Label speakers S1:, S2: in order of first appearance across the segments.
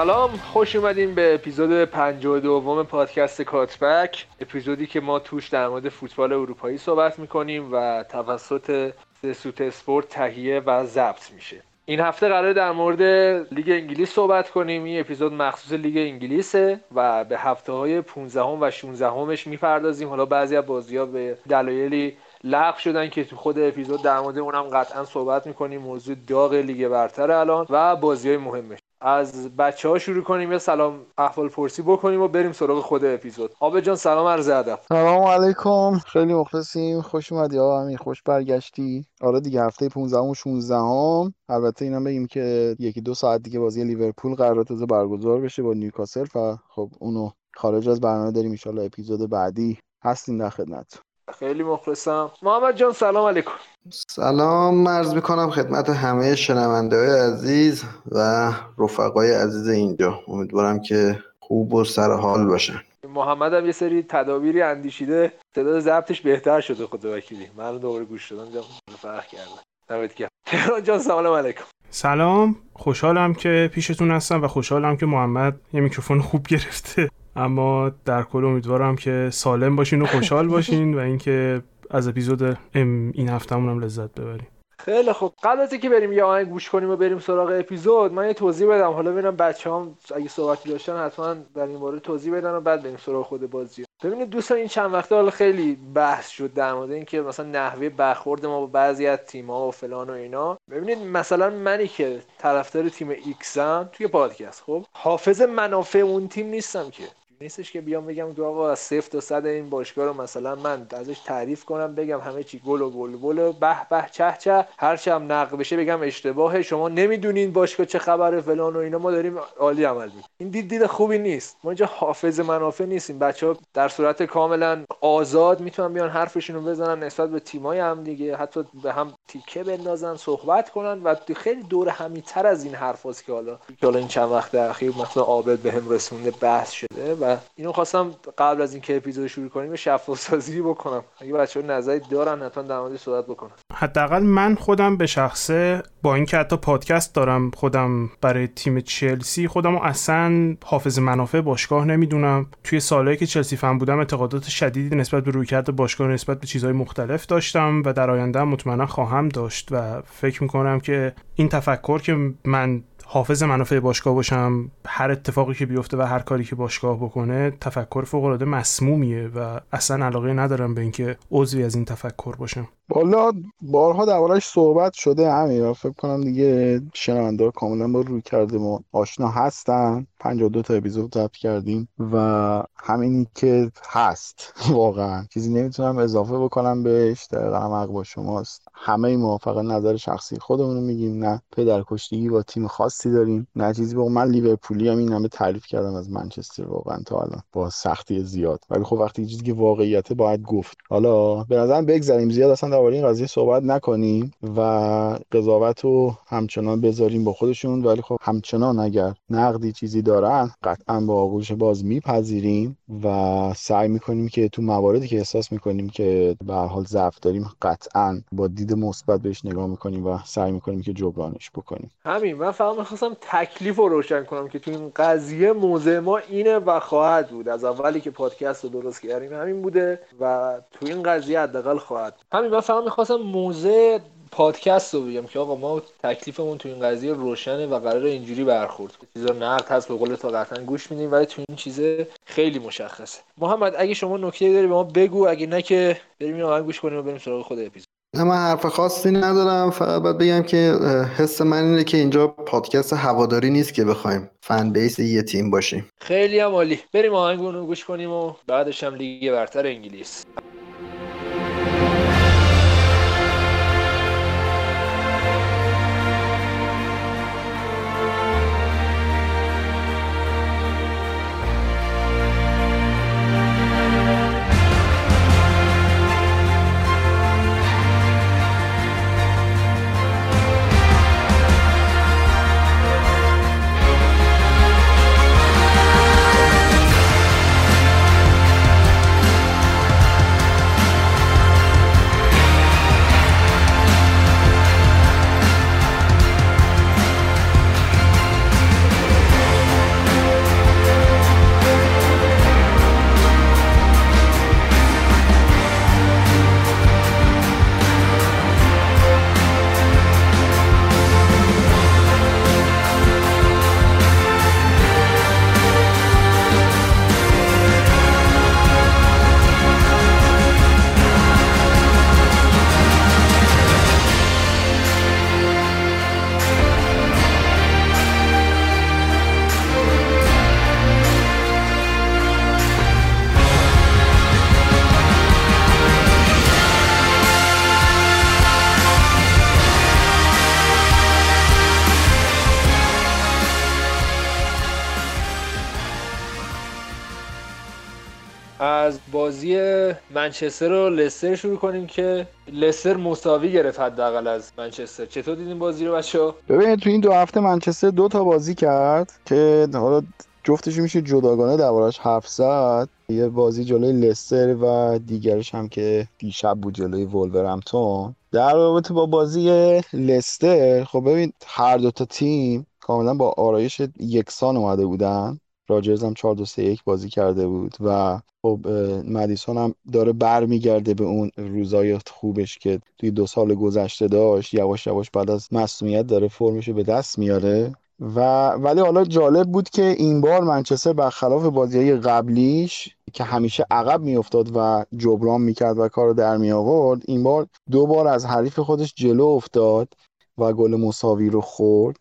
S1: سلام خوش اومدین به اپیزود 52 پادکست کات‌بک اپیزودی که ما توش در مورد فوتبال اروپایی صحبت می‌کنیم و توسط سوت اسپورت تهیه و ضبط میشه. این هفته قراره در مورد لیگ انگلیس صحبت کنیم. این اپیزود مخصوص لیگ انگلیسه و به هفته های 15 و 16 همش می‌پردازیم. حالا بعضی از بازی ها به دلایلی لغو شدن که تو خود اپیزود در مورد اونم قطعا صحبت می‌کنیم. موضوع داغ لیگ برتر الان و بازی های مهمش. از بچه ها شروع کنیم یه سلام احوال پرسی بکنیم و بریم سراغ خود اپیزود. آب جان سلام عرض ادب.
S2: سلام علیکم. خیلی مخلصیم. خوش اومدی آقا امین. خوش برگشتی. آره دیگه هفته 15 و 16 هم البته اینم بگیم که یکی دو ساعت دیگه بازی لیورپول قرار تازه برگزار بشه با نیوکاسل و خب اونو خارج از برنامه داریم ان اپیزود بعدی هستیم در خدمت
S1: خیلی مخلصم. محمد جان سلام علیکم.
S3: سلام مرز می‌کنم خدمت همه شنونده های عزیز و رفقای عزیز اینجا. امیدوارم که خوب و سر حال باشن
S1: محمد هم یه سری تدابیری اندیشیده. تعداد ضبطش بهتر شده خدا وکیلی. من دوباره گوش دادم دیدم فرق گرم. تهران جان سلام علیکم.
S4: سلام. خوشحالم که پیشتون هستم و خوشحالم که محمد یه میکروفون خوب گرفته. اما در کل امیدوارم که سالم باشین و خوشحال باشین و اینکه از اپیزود این هفتهمون هم لذت ببریم
S1: خیلی خوب. قبل از اینکه بریم یه آهنگ گوش کنیم و بریم سراغ اپیزود من یه توضیح بدم. حالا ببینم بچه هم اگه صحبتی داشتن حتما در این باره توضیح بدن و بعد بریم سراغ خود بازی. ببینید دوستان این چند وقته حالا خیلی بحث شد در مورد اینکه مثلا نحوه برخورد ما با بعضی از تیم‌ها و فلان و اینا. ببینید مثلا منی که طرفدار تیم ایکسم توی پادکست خب؟ حافظ منافع اون تیم نیستم که. نیستش که بیام بگم تو آقا از صفر تا صد این باشگاه رو مثلا من ازش تعریف کنم بگم همه چی گل و گل و به به چه چه هر هم نقد بشه بگم اشتباهه. شما نمی‌دونین باشگاه چه خبره فلان و اینا ما داریم عالی عمل می‌کنیم. این دید دید خوبی نیست. ما اینجا حافظ منافع نیستیم. بچه در صورت کاملا آزاد می‌تونن بیان حرفشون رو بزنن نسبت به تیمای هم دیگه. حتی به هم تیکه بندازن صحبت کنن و خیلی دور همیتر از این حرفاست که حالا. که حالا این چند وقت اخیر مثلا عابد بهم به رسونده بحث شده و اینو خواستم قبل از اینکه اپیزود شروع کنیم شفاف سازی بکنم. اگه بچه‌ها نظری دارن حتما در مورد صحبت بکنن.
S4: حداقل من خودم به شخصه با اینکه حتی پادکست دارم خودم برای تیم چلسی خودم اصلا حافظ منافع باشگاه نمی‌دونم. توی سالهایی که چلسی فن بودم اعتقادات شدیدی نسبت به رویکرد باشگاه نسبت به چیزهای مختلف داشتم و در آینده مطمئنا خواهم داشت و فکر می‌کنم که این تفکر که من حافظ منافع باشگاه باشم هر اتفاقی که بیفته و هر کاری که باشگاه بکنه تفکر فوق العاده مسمومیه و اصلا علاقه ندارم به اینکه عضوی از این تفکر باشم.
S2: بالا بارها دربارش صحبت شده همین فکر کنم دیگه شنونده کاملا با روی کرده ما. آشنا هستن. 52 تا اپیزود ضبط کردیم و همینی که هست. واقعا. چیزی نمی‌تونم اضافه بکنم بهش. دقیقا هم با شماست. همه ما فقط نظر شخصی خودمون رو میگیم. نه پدرکشتگی با تیم خاصی داریم. نه چیزی با من لیورپولی هم این همه تعریف کردم از منچستر واقعا تا الان. با سختی زیاد. ولی خب وقتی چیزی که واقعیته باید گفت. حالا به نظرم بگذاریم. زیاد اصلا درباره این قضیه صحبت نکنیم و قضاوت رو همچنان بذاریم با خودشون. ولی خب همچنان اگر نقدی چیزی دارن قطعا با آغوش باز میپذیریم و سعی می‌کنیم که تو مواردی که احساس می‌کنیم که به حال ضعف داریم قطعا با دید مثبت بهش نگاه می‌کنیم و سعی می‌کنیم که جبرانش بکنیم.
S1: همین. من فقط می‌خواستم تکلیف رو روشن کنم که تو این قضیه موضع ما اینه و خواهد بود. از اولی که پادکست رو درست کردیم همین بوده و تو این قضیه حداقل خواهد همین من فقط می‌خواستم موضع پادکست رو بگم که آقا ما تکلیفمون تو این قضیه روشنه و قرار اینجوری برخورد چیزا نقد هست به قول تو قطعا گوش میدیم ولی تو این چیزه خیلی مشخصه. محمد اگه شما نکته داری به ما بگو اگه نه که بریم این آهنگ گوش کنیم و بریم سراغ خود اپیزود.
S3: نه من حرف خاصی ندارم. فقط باید بگم که حس من اینه که اینجا پادکست هواداری نیست که بخوایم فن بیس یه تیم باشیم.
S1: خیلی هم عالی. بریم آهنگ گوش کنیم و بعدش هم لیگ برتر انگلیس. منچستر رو لستر شروع کنیم که لستر مساوی گرفت حداقل از منچستر. چطور دیدین بازی رو بچه‌ها؟
S2: ببینید تو این دو هفته منچستر دو تا بازی کرد که حالا جفتش میشه جداگانه دربارش حرف زد. یه بازی جلوی لستر و دیگرش هم که دیشب بود جلوی وولورهمپتون. در رابطه با بازی لستر خب ببین هر دو تا تیم کاملا با آرایش یکسان اومده بودن. راجرز هم 4 2 3 1 بازی کرده بود و خب مدیسون هم داره برمیگرده به اون روزای خوبش که توی دو سال گذشته داشت. یواش یواش بعد از مصونیت داره فرمش به دست میاره. و ولی حالا جالب بود که این بار منچستر برخلاف بازی قبلیش که همیشه عقب میافتاد و جبران می‌کرد و کار در می آورد این بار دو بار از حریف خودش جلو افتاد و گل مساوی رو خورد.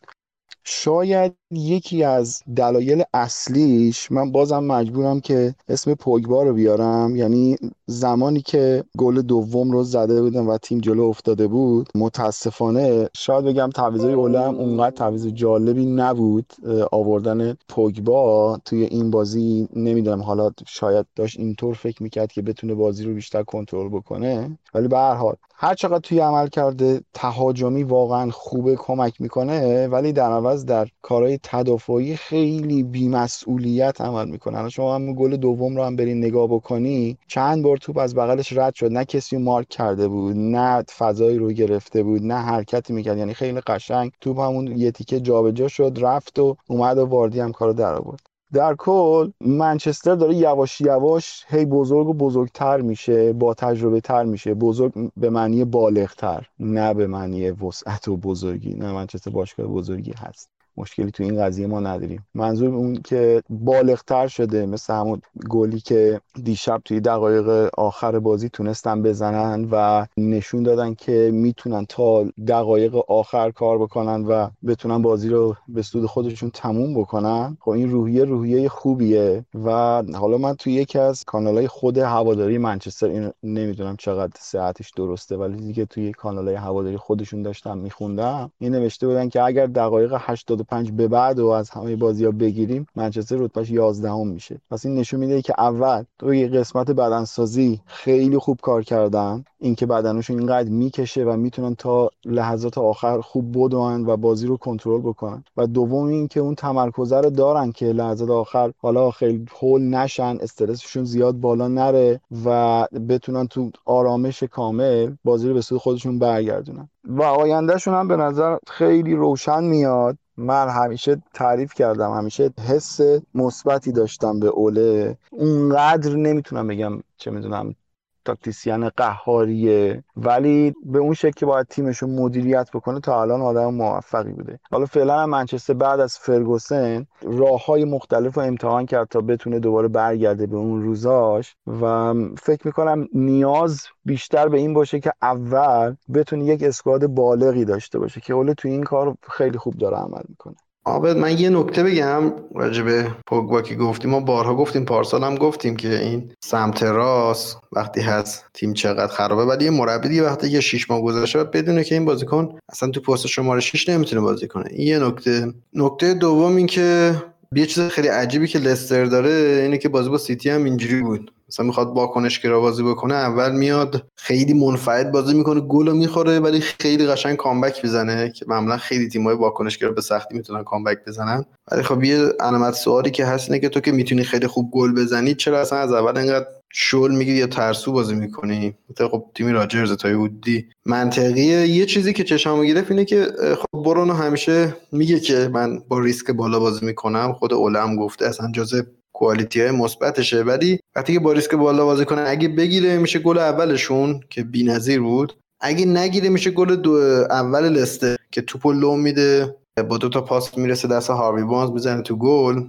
S2: شاید یکی از دلایل اصلیش من بازم مجبورم که اسم پوگبا رو بیارم. یعنی زمانی که گل دوم رو زده بودم و تیم جلو افتاده بود متاسفانه شاید بگم تعویضای اوله هم اونقدر تعویض جالبی نبود آوردن پوگبا توی این بازی. نمی‌دونم حالا شاید داشت اینطور فکر می‌کرد که بتونه بازی رو بیشتر کنترل بکنه. ولی به هر حال هر چقدر توی عمل کرده تهاجمی واقعا خوبه کمک می‌کنه. ولی در عوض در کارهای تدافعی خیلی بیمسئولیت عمل می‌کنه. الان شما هم گل دوم رو هم برین نگاه بکنی چند بار توپ از بغلش رد شد. نه کسی مارک کرده بود نه فضایی رو گرفته بود نه حرکتی می‌کرد. یعنی خیلی قشنگ توپ همون یه تیکه جابجا شد رفت و اومد و واردی هم کارو در آورد. در کل منچستر داره یواش یواش هی بزرگ و بزرگتر میشه با تجربه تر میشه. بزرگ به معنی بالغتر نه به معنی وسعت و بزرگی. نه منچستر باشگاه بزرگی هست. مشکلی تو این قضیه ما نداریم. منظور اون که بالغتر شده مثل همون گلی که دیشب توی دقایق آخر بازی تونستن بزنن و نشون دادن که می‌تونن تا دقایق آخر کار بکنن و بتونن بازی رو به سود خودشون تموم بکنن. خب این روحیه روحیه خوبیه و حالا من توی یکی از کانالهای خود هواداری منچستر این نمی‌دونم چقدر ساعتش درسته ولی دیگه توی کانالهای هواداری خودشون داشتم میخوندم. این نوشته بودن که اگر دقایق 80 پنج به بعد و از همه بازی ها بگیریم منچستر رتبهش 11 هم میشه. پس این نشون میده که اول توی قسمت بدنسازی خیلی خوب کار کردن. اینکه بدنشون اینقدر می‌کشه و می‌تونن تا لحظات آخر خوب بدون و بازی رو کنترل بکنن. و دوم اینکه اون تمرکزه رو دارن که لحظات آخر حالا خیلی هول نشن استرسشون زیاد بالا نره و بتونن تو آرامش کامل بازی رو به سوی خودشون برگردونن. و آیندهشون هم به نظر خیلی روشن میاد. من همیشه تعریف کردم همیشه حس مثبتی داشتم به اوله. اونقدر نمی‌تونم بگم چه می‌دونم تاکتیسیان قهاریه. ولی به اون شکل که باید تیمش مدیریت بکنه تا الان آدم موفقی بوده. حالا فعلا منچستر بعد از فرگوسن راه های مختلف رو امتحان کرد تا بتونه دوباره برگرده به اون روزاش. و فکر می‌کنم نیاز بیشتر به این باشه که اول بتونه یک اسکواد بالغی داشته باشه که اوله تو این کار خیلی خوب داره عمل می‌کنه.
S3: آبد من یه نکته بگم راجبه پوگبا که گفتیم. ما بارها گفتیم پارسال هم گفتیم که این سمت راست وقتی هست تیم چقدر خرابه. ولی یه مربی دیگه وقتی که 6 ماه گذشته بدونه که این بازیکن اصلا تو پست شماره 6 نمی‌تونه بازی کنه. این یه نکته. نکته دوم این که یه چیز خیلی عجیبی که لستر داره اینه که بازی با سیتی هم اینجوری بود. مثلا می‌خواد واکنشگرا بازی بکنه اول میاد خیلی منفعل بازی می‌کنه گل می‌خوره ولی خیلی قشنگ کامبک می‌زنه که معمولا خیلی تیمای واکنشگرا به سختی می‌تونن کامبک بزنن. ولی خب یه علامت سوالی که هست اینه که تو که می‌تونی خیلی خوب گل بزنی چرا اصلا از اول اینقدر شل میگی یا ترسو بازی می‌کنی؟ خب تیمی راجرز تا بودی منطقیه یه چیزی که چشامو گرفت اینه که خب برونو همیشه میگه که من با ریسک بالا بازی می‌کنم. خود اولم گفته اصلا جزء کوالیتی های مثبتشه. ولی وقتی که با ریسک بالا بازی کنه اگه بگیره میشه گل اولشون که بی‌نظیر بود. اگه نگیره میشه گل دو اول لسته که توپو لو میده با دو تا پاس می‌رسه دست هاروی بانز می‌زنه تو گل.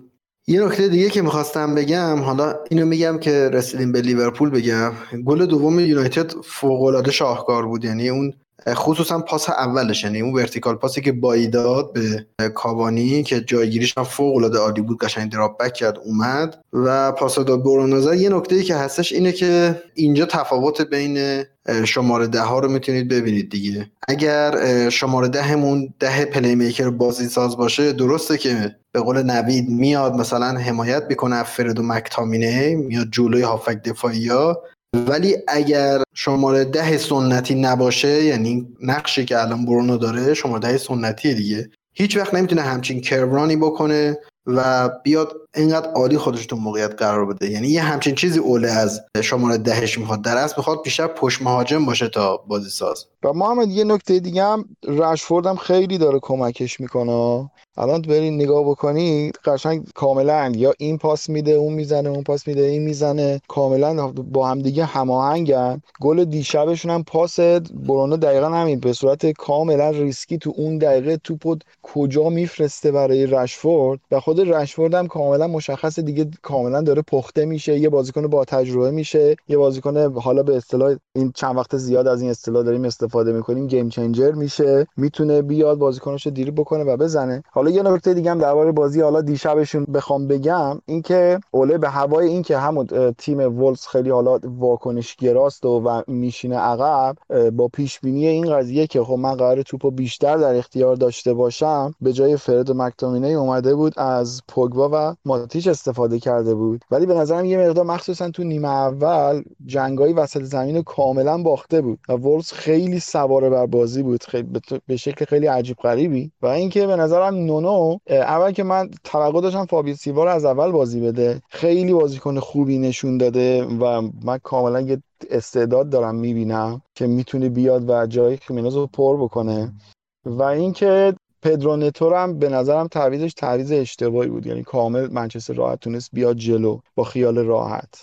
S3: یه نکته دیگه که می‌خواستم بگم حالا اینو میگم که رسیدیم به لیورپول بگم. گل دوم یونایتد فوق العاده شاهکار بود یعنی اون خصوصا پاس اولش یعنی اون vertical pass ی که بایی داد به کاوانی که جایگیریش هم فوق العاده عالی بود قشنگ drop back کرد اومد. و پاس داد برونو زد یه نکته ای که هستش اینه که اینجا تفاوت بین شماره ده ها رو می‌تونید ببینید دیگه. اگر شماره دهمون ده playmaker بازی ساز باشه درسته که به قول نوید میاد مثلا حمایت می‌کنه فرد و مک‌تامینی میاد جلوی هافبک دفاعی ها. ولی اگر شماره ده سنتی نباشه یعنی نقشی که الان برونو داره شماره ده سنتی دیگه. هیچ وقت نمی‌تونه همچین کرورانی بکنه و بیاد اینقدر عالی خودش تو موقعیت قرار بده. یعنی یه همچین چیزی اوله از شماره دهش می‌خواد. در اصل می‌خواد بیشتر پشت مهاجم باشه تا بازی ساز.
S2: و محمد یه نکته دیگه هم رشفورد هم خیلی داره کمکش می‌کنه. الان برید نگاه بکنید قشنگ کاملا یا این پاس میده اون می‌زنه اون پاس میده این می‌زنه. کاملا با هم دیگه هماهنگن. گل دیشبشون هم پاس برونو دقیقا همین به صورت کاملا ریسکی تو اون دقیقه توپو کجا میفرسته برای رشفورد. و خود رشفورد هم کاملا مشخص دیگه کاملا داره پخته میشه. یه بازیکن با تجربه میشه. یه بازیکن حالا به اصطلاح این چند وقت زیاد از این اصطلاح داریم استفاده می‌کنیم گیم چنجر میشه می‌تونه بیاد بازیکنش رو دیر بکنه و بزنه. حالا یه نکته دیگه هم درباره بازی حالا دیشبشون بخوام بگم اینکه اوله به هوای اینکه همون تیم ولز خیلی حالا واکنش گراست و, و میشینه عقب با پیش بینی این قضیه که خب من قرار توپو بیشتر در اختیار داشته باشم به جای فرد و مکتامینه اومده بود از پوگبا و ماتیچ استفاده کرده بود. ولی به نظرم یه مقدار مخصوصا تو نیمه اول جنگای وسط زمین کاملا باخته بود و ولز خیلی سواره بر بازی بود خیلی به شکل خیلی عجیب غریبی. و اینکه به نظرم نونو اول که من توقع داشتم فابی سیوا رو از اول بازی بده خیلی بازیکن خوبی نشون داده و من کاملا یه استعداد دارم می‌بینم که می‌تونه بیاد و جای خیمنز رو پر بکنه. و اینکه پدرو نتو هم به نظرم تعویضش تعویض اشتباهی بود. یعنی کامل منچستر راحت تونست بیاد جلو با خیال راحت.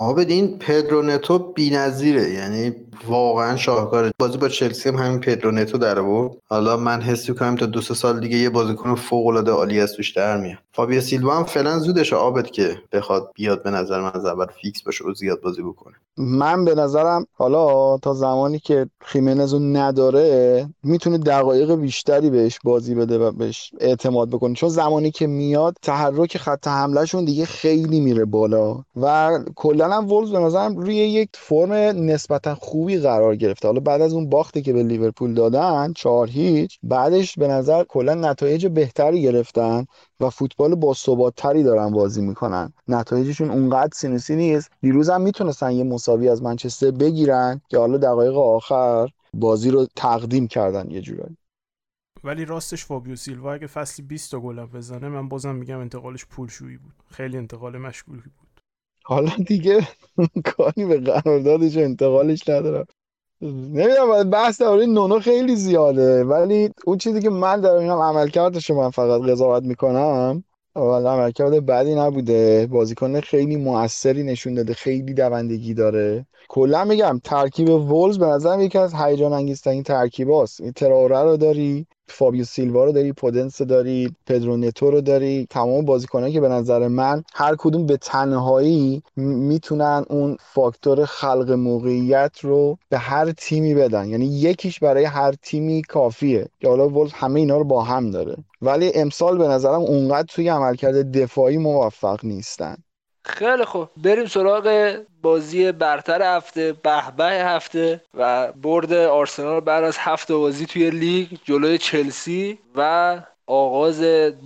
S3: آبد این پدرو نتو بی‌نظیره. یعنی واقعا شاهکاره. بازی با چلسی هم همین پدرو نتو در آورد. حالا من حس کنم تا دو سه سال دیگه یه بازیکن فوق العاده عالی از توش در میاد. فابیا سیلوا هم فعلا زودش آبد که بخواد بیاد به نظر من از اول فیکس باشه و زیاد بازی بکنه.
S2: من به نظرم حالا تا زمانی که خیمنز رو نداره می‌تونه دقایق بیشتری بهش بازی بده و بهش اعتماد بکنه. چون زمانی که میاد تحرک خط حملهشون دیگه خیلی میره بالا و کلا هم ولز به نظرم روی یک فرم نسبتا خوبی قرار گرفته. حالا بعد از اون باختی که به لیورپول دادن چهار هیچ بعدش به نظر کلا نتایج بهتری گرفتن و فوتبال با تری دارن بازی می‌کنن. نتایجشون اونقدر سینوسی نیست. دیروز هم می‌تونستن یه مساوی از منچستر بگیرن که حالا دقایق آخر بازی رو تقدیم کردن یه جورایی.
S4: ولی راستش فابیو سیلوا اگه فصلی 20 تا گل بزنه من بازم میگم انتقالش پولشویی بود. خیلی انتقال مشغولی بود.
S2: حالا دیگه کاری به قراردادش انتقالش ندارم. نمی‌دونم بحث درباره نونو خیلی زیاده. ولی اون چیزی که من در اینم عملکردش من فقط قضاوت می‌کنم اول عملکرد بدی نبوده. بازیکن خیلی موثری نشون داده خیلی دوندگی داره. کلا میگم ترکیب ولز به نظرم یکی از هیجان انگیزترین ترکیباست. این تراوره رو داری. فابیو سیلوا رو داری پودنس داری پدرو نتو رو داری. تمام بازیکنایی که به نظر من هر کدوم به تنهایی می‌تونن اون فاکتور خلق موقعیت رو به هر تیمی بدن. یعنی یکیش برای هر تیمی کافیه. که حالا ولز همه اینا رو با هم داره. ولی امسال به نظرم اونقدر توی عملکرد دفاعی موفق نیستن.
S1: خیلی خوب. بریم سراغ بازی برتر هفته به هفته و برد آرسنال بعد از هفته بازی توی لیگ جلوی چلسی و آغاز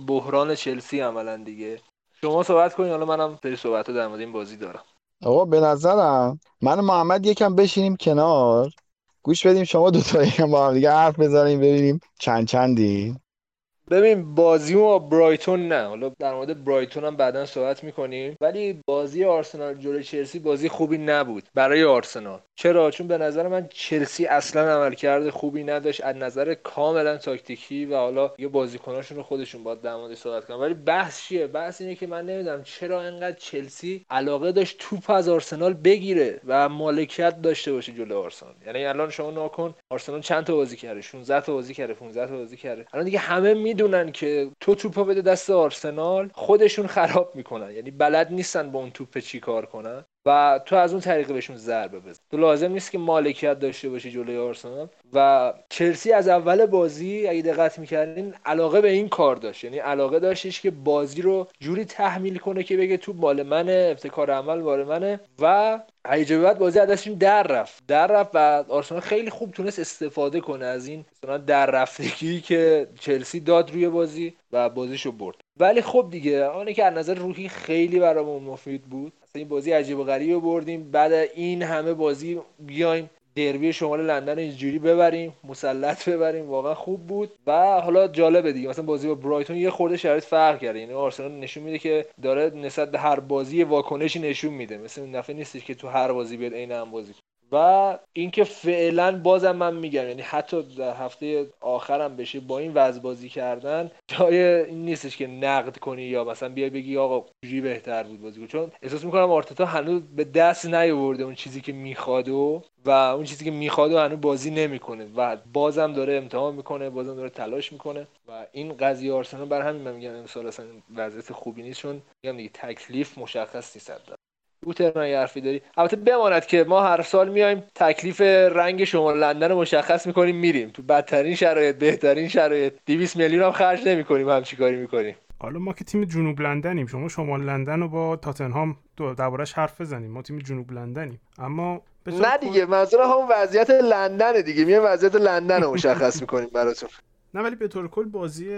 S1: بحران چلسی عملا دیگه. شما صحبت کنید حالا منم سری صحبت در مورد این بازی دارم.
S2: آقا به نظرم من محمد یکم بشینیم کنار. گوش بدیم شما دوتا یکم با هم دیگه حرف بزنیم ببینیم چند چندی
S1: ببین بازی با برایتون نه. حالا در مورد برایتون هم بعدا صحبت می‌کنیم. ولی بازی آرسنال جلوی چلسی بازی خوبی نبود. برای آرسنال. چرا؟ چون به نظر من چلسی اصلا عملکرد خوبی نداشت. از نظر کاملا تاکتیکی و حالا یه بازیکناشون رو خودشون باید در مورد صحبت کنم ولی بحث چیه؟ بحث اینه که من نمی‌دونم چرا انقدر چلسی علاقه داشت توپ از آرسنال بگیره و مالکیت داشته باشه جلوی آرسنال. یعنی الان شما ناکن آرسنال چند تا بازی کرده؟ 16 تا بازی کرده 15 تا بازی کرده. الان دیگه همه می‌دونن که تو توپو بده دست آرسنال خودشون خراب می‌کنن. یعنی بلد نیستن با اون توپ چی کار کنن. و تو از اون طریق بهشون ضربه بزن. تو لازم نیست که مالکیت داشته باشی جلوی آرسنال. و چلسی از اول بازی اگه دقت می‌کردین علاقه به این کار داشت. یعنی علاقه داشتش که بازی رو جوری تحمیل کنه که بگه تو بال منه ابتکار عمل بال منه. و به بعد بازی از دستشون در رفت. در رفت و آرسنال خیلی خوب تونست استفاده کنه از این مثلا در رفتگی که چلسی داد روی بازی و بازیشو برد. ولی خب دیگه آنه که از نظر روحی خیلی برامون مفید بود. این بازی عجیب و غریب بردیم. بعد این همه بازی بیایم دربی شمال لندن اینجوری ببریم مسلط ببریم. واقعا خوب بود. و حالا جالبه دیگه. مثلا بازی با برایتون یه خورده شرایط فرق کرده. یعنی آرسنال نشون میده که داره نسبت به هر بازی واکنشی نشون میده. مثل این دفعه نیستش که تو هر بازی بیاد عین هم بازی و اینکه فعلا بازم من میگم یعنی حتی در هفته آخرم بشه با این وضع بازی کردن جای این نیستش که نقد کنی یا مثلا بیای بگی آقا جوری بهتر بود بازی چون احساس می‌کنم آرتتا هنوز به دست نیاورده اون چیزی که می‌خواد و و اون چیزی که می‌خواد و هنوز بازی نمی‌کنه. و بازم داره امتحان می‌کنه بازم داره تلاش می‌کنه. و این قضیه آرسنال بر همین من میگم امسال اصلا وضعیت خوبی نیست چون میگم دیگه تکلیف مشخص نیست یه حرفی داری؟ البته بماند که ما هر سال میایم تکلیف رنگ شما لندن رو مشخص می‌کنیم میریم. تو بدترین شرایط بهترین شرایط. 200 میلیون هم خرج نمی‌کنیم هم کاری می‌کنیم.
S4: حالا ما که تیم جنوب لندنیم. شما شمال لندن رو با تاتنهام دربارش حرف بزنیم. ما تیم جنوب لندنیم. اما
S1: نه دیگه منظور همون وضعیت لندن دیگه. میایم وضعیت لندن رو مشخص می‌کنیم براتون.
S4: نه ولی به طور کل بازی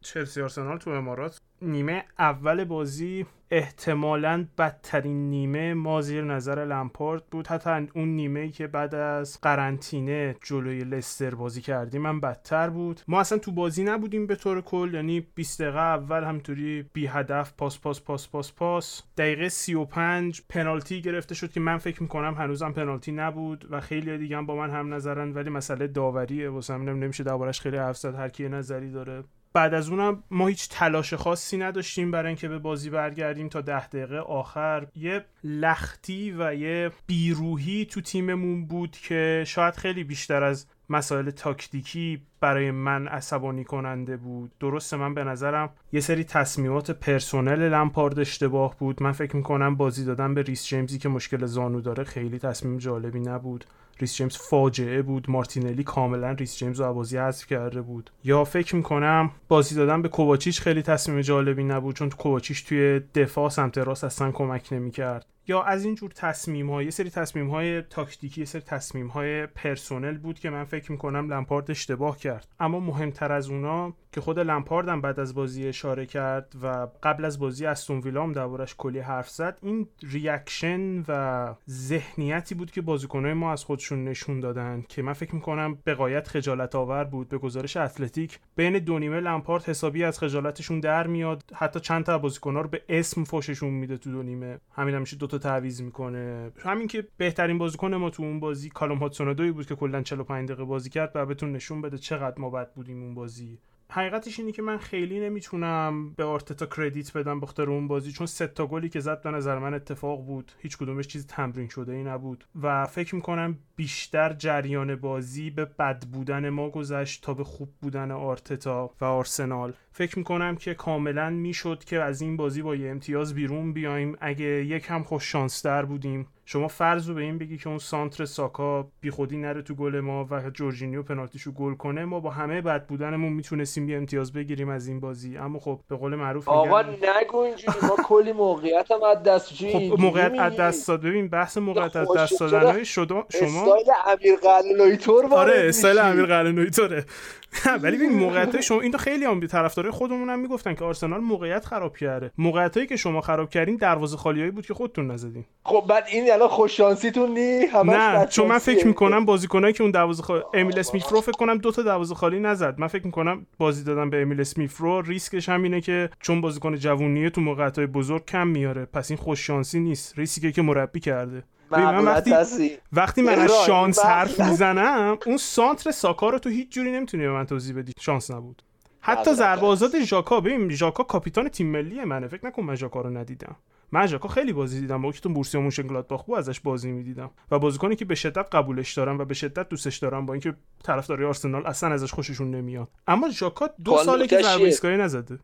S4: چلسی آرسنال تو امارات نیمه اول بازی احتمالا بدترین نیمه ما زیر نظر لمپارد بود. حتی اون نیمه که بعد از قرنطینه جلوی لستر بازی کردیم من بدتر بود. ما اصلا تو بازی نبودیم به طور کل یعنی 20 دقیقه اول همطوری بی هدف پاس پاس پاس پاس پاس. دقیقه 35 پنالتی گرفته شد که من فکر می‌کنم هنوزم پنالتی نبود و خیلی دیگه هم با من هم نظرن ولی مسئله داوریه. واسه نمیشه دربارش خیلی حرف زد. هر کی نظری داره بعد از اونم ما هیچ تلاش خاصی نداشتیم برای اینکه به بازی برگردیم تا ده دقیقه آخر. یه لختی و یه بیروهی تو تیممون بود که شاید خیلی بیشتر از مسائل تاکتیکی برای من عصبانی کننده بود. درسته من به نظرم یه سری تصمیمات personnel لمپارد اشتباه بود. من فکر می‌کنم بازی دادن به ریس جیمزی که مشکل زانو داره خیلی تصمیم جالبی نبود. ریس جیمز فاجعه بود. مارتینلی کاملا ریس جیمز رو بازی حذف کرده بود. یا فکر می‌کنم بازی دادن به کوواچیچ خیلی تصمیم جالبی نبود چون کوواچیچ توی دفاع سمت راست اصلا کمک نمی‌کرد. یا از این جور تصمیم های یه سری تصمیم های تاکتیکی یه سری تصمیم های personnel بود که من فکر می‌کنم لمپارد اشتباه کرد. اما مهمتر از اونا که خود لمپاردم بعد از بازی اشاره کرد و قبل از بازی استون ویلا هم دربارش کلی حرف زد این reaction و ذهنیتی بود که بازیکنهای ما از خودشون نشون دادن که من فکر می‌کنم به غایت خجالت آور بود به گزارش اتلتیک. بین دو نیمه لمپارد حسابی از خجالتشون در میاد حتی چند تا بازیکن‌ها رو به اسم فوششون میده تو دو نیمه. همین هم میشه دو تا تعویض می‌کنه. همین که بهترین بازیکن ما تو اون بازی کالوم هادسون بود که کلا 45 دقیقه بازی کرد و بهتون نشون بده چقدر ما بد بودیم اون بازی. حقیقتش اینه که من خیلی نمی‌تونم به آرتتا کردیت بدم بخاطر اون بازی چون سه تا گلی که زد به نظر من اتفاق بود. هیچ کدومش چیز تمرین شده ای نبود. و فکر می‌کنم بیشتر جریان بازی به بد بودن ما گذشت تا به خوب بودن آرتتا و آرسنال. فکر می‌کنم که کاملا می‌شد که از این بازی با یه امتیاز بیرون بیایم. اگه یکم خوش شانستر بودیم. شما فرض رو به این بگی که اون سانتر ساکا بیخودی نره تو گل ما و جورجینیو پنالتیشو گل کنه ما با همه بد بودنمون می‌تونستیم یه امتیاز بگیریم از این بازی. اما خب به قول معروف
S1: آقا نگو اینجوری ما کلی موقعیت هم از دست
S4: خب موقعیت از دست داد. ببین بحث موقعیت از دست دادن شما
S1: استایل امیر قلعه‌نویی‌طور
S4: آره استایل امیر قلعه‌نویی‌طوره ولی ببین موقعیت شما این خیلی هم طرفدارای خودمون هم می‌گفتن که آرسنال موقعیت خراب کرده. موقعیتایی که شما خراب کردین دروازه خالیایی بود که خودتون نزدین.
S1: خب بعد این الان خوش شانسیتون نی
S4: نه چون من فکر می‌کنم بازیکنایی که اون دروازه خالی امیل اسمیفرو فکر کنم دو تا دروازه خالی نزد. من فکر می‌کنم بازی دادن به امیل اسمیفرو ریسکش هم اینه که چون بازیکن جوونیه تو موقعیتای بزرگ کم میاره. پس این خوش شانسی نیست. ریسکی که مربی کرده. من وقتی وقتی من از شانس حرف می‌زنم اون سانتر ساکا رو تو هیچ جوری نمی‌تونی به من توضیح بدی شانس نبود. حتی ضربه آزاد ژاکا ببین ژاکا کاپیتان تیم ملی منه. فکر نکن من ژاکا رو ندیدم. من ژاکا خیلی بازی دیدم. با که تو بورسیا مونشنگلادباخ بود ازش بازی می‌دیدم. و بازیکنی که به شدت قبولش دارم و به شدت دوستش دارم با اینکه طرفدارای آرسنال اصلا ازش خوششون نمیاد. اما ژاکا دو ساله که ضربه ایستگاهی نزده.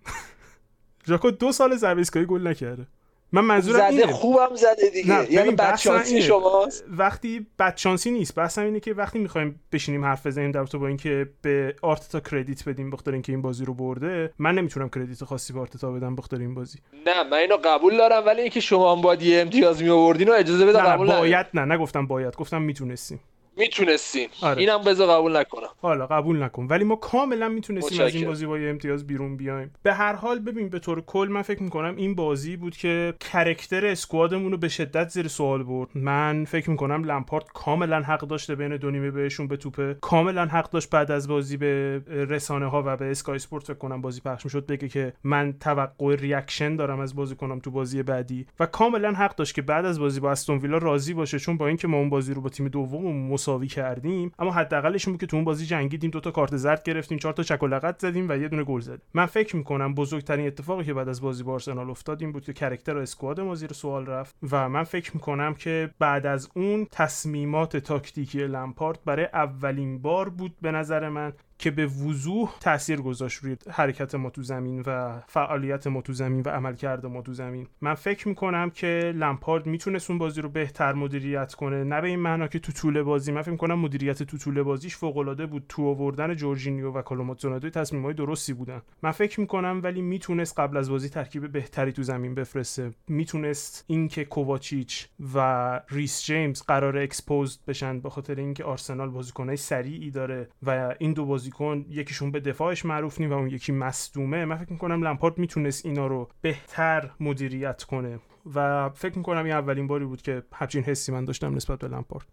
S4: ژاکا دو سال ضربه ایستگاهی گل نکرده. من منظورم
S1: زده
S4: اینه.
S1: خوبم زده دیگه.
S4: نه
S1: یعنی
S4: بحث
S1: بدشانسی. شماست.
S4: وقتی بدشانسی نیست بحثم اینه که وقتی می‌خوایم بشینیم حرف بزنیم در رابطه با اینکه به آرتتا کردیت بدیم بخاطر اینکه این بازی رو برده من نمی‌تونم کردیت خاصی به آرتتا بدم بخاطر این بازی.
S1: نه من اینو قبول دارم ولی اینکه شما هم باید امتیاز می آوردین و اجازه بده
S4: نه, نه
S1: قبول ندارم.
S4: باید نه نگفتم باید گفتم می‌تونستیم.
S1: می‌تونستین.
S4: آره.
S1: اینم بذار قبول نکنم.
S4: حالا قبول نکن. ولی ما کاملا می‌تونستیم از این. بازی با یه امتیاز بیرون بیایم. به هر حال ببین به طور کل من فکر می‌کنم این بازی بود که کرکتر اسکوادمون رو به شدت زیر سوال برد. من فکر می‌کنم لمپارت کاملا حق داشته بین دو نیمه بهشون به توپه کاملا حق داشت بعد از بازی به رسانه ها و به اسکای اسپورت فکر کنم بازی پخش می‌شد. بگه که من توقع reaction دارم از بازیکنام تو بازی بعدی. و کاملا حق داشت که بعد از بازی با استون ویلا راضی باشه چون با اینکه ما اون بازی رو با تیم دوم مساوی کردیم اما حداقلش این بود که تو اون بازی جنگیدیم دو تا کارت زرد گرفتیم چهار تا چک و لگد زدیم و یه دونه گل زدیم. من فکر می‌کنم بزرگترین اتفاقی که بعد از بازی با آرسنال افتاد این بود که character و squad ما زیر سوال رفت و من فکر می‌کنم که بعد از اون تصمیمات تاکتیکی لمپارد برای اولین بار بود به نظر من که به وضوح تاثیر گذاشت روی حرکت ما تو زمین و فعالیت ما تو زمین و عملکرد ما تو زمین. من فکر می‌کنم که لمپارد می‌تونست اون بازی رو بهتر مدیریت کنه. نه به این معنا که تو طول بازی من فکر می‌کنم مدیریت تو طول بازیش فوق العاده بود. تو آوردن جورجینیو و کالوم هادسون اودوی تصمیمای درستی بودن. من فکر می‌کنم ولی می‌تونست قبل از بازی ترکیب بهتری تو زمین بفرسته. می‌تونست اینکه کوواچیچ و ریس جیمز قراره exposed بشن به خاطر اینکه آرسنال بازیکنای سریعی داره و این دو بازیکن یکیشون به دفاعش معروف نی و اون یکی مصدومه. من فکر می‌کنم لمپارد می‌تونست اینا رو بهتر مدیریت کنه. و فکر می‌کنم این اولین باری بود که همچین حسی من داشتم نسبت به لمپارد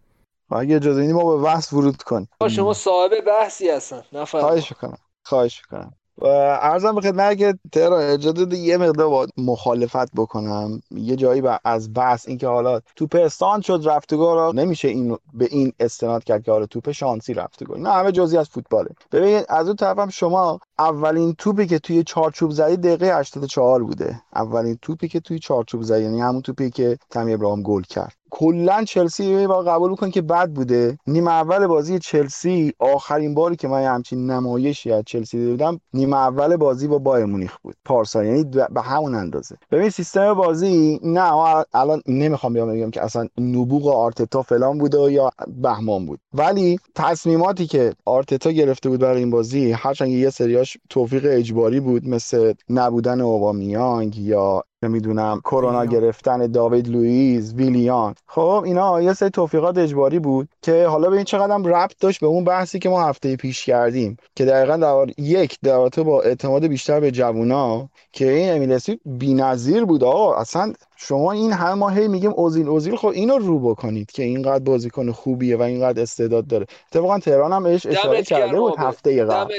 S2: اگه اجازه ما به بحث ورود کنیم.
S1: شما صاحب بحثی هستن نفر
S2: خواهش می‌کنم. خواهش می‌کنم. و ارزم به خدمت که تهران اجازه یه مقدار با مخالفت بکنم. یه جایی با از بحث اینکه حالا توپ استان شد رفت نمیشه این به این استناد کرد که حالا توپ شانسی رفت گل نه همه جزئی از فوتباله. ببینید از اون طرفم شما اولین توپی که توی چارچوب زدی دقیقه 84 بوده. اولین توپی که توی چارچوب زدی یعنی همون توپی که تامی ابراهام گل کرد. کلا چلسی با قبول بکن که بد بوده. نیمه اول بازی چلسی آخرین باری که من همچین نمایشی از چلسی دیده بودم نیمه اول بازی با بایر مونیخ بود. پارسال یعنی به همون اندازه. ببین سیستم بازی نه الان نمی‌خوام بیام بگم که اصلا نبوغ آرتتا فلان بوده یا بهمان بود. ولی تصمیماتی که آرتتا گرفته بود برای این بازی هرچند یه سریاش توفیق اجباری بود مثل نبودن اوبامیانگ یا نمی‌دونم کرونا گرفتن داوید لوئیس ویلیان. خب اینا یه سری توفیقات اجباری بود که حالا به این چقدر ربط داشت به اون بحثی که ما هفته پیش کردیم که دقیقا در یک در با اعتماد بیشتر به جوونا که این امیلسی بی‌نظیر بود. آقا اصلا شما این همه ما هی میگیم اوزیل اوزیل خب اینو رو بکنید که اینقدر بازیکن خوبیه و اینقدر استعداد داره. اتفاقا تهران هم بهش اشاره کرده بود هفته قبل.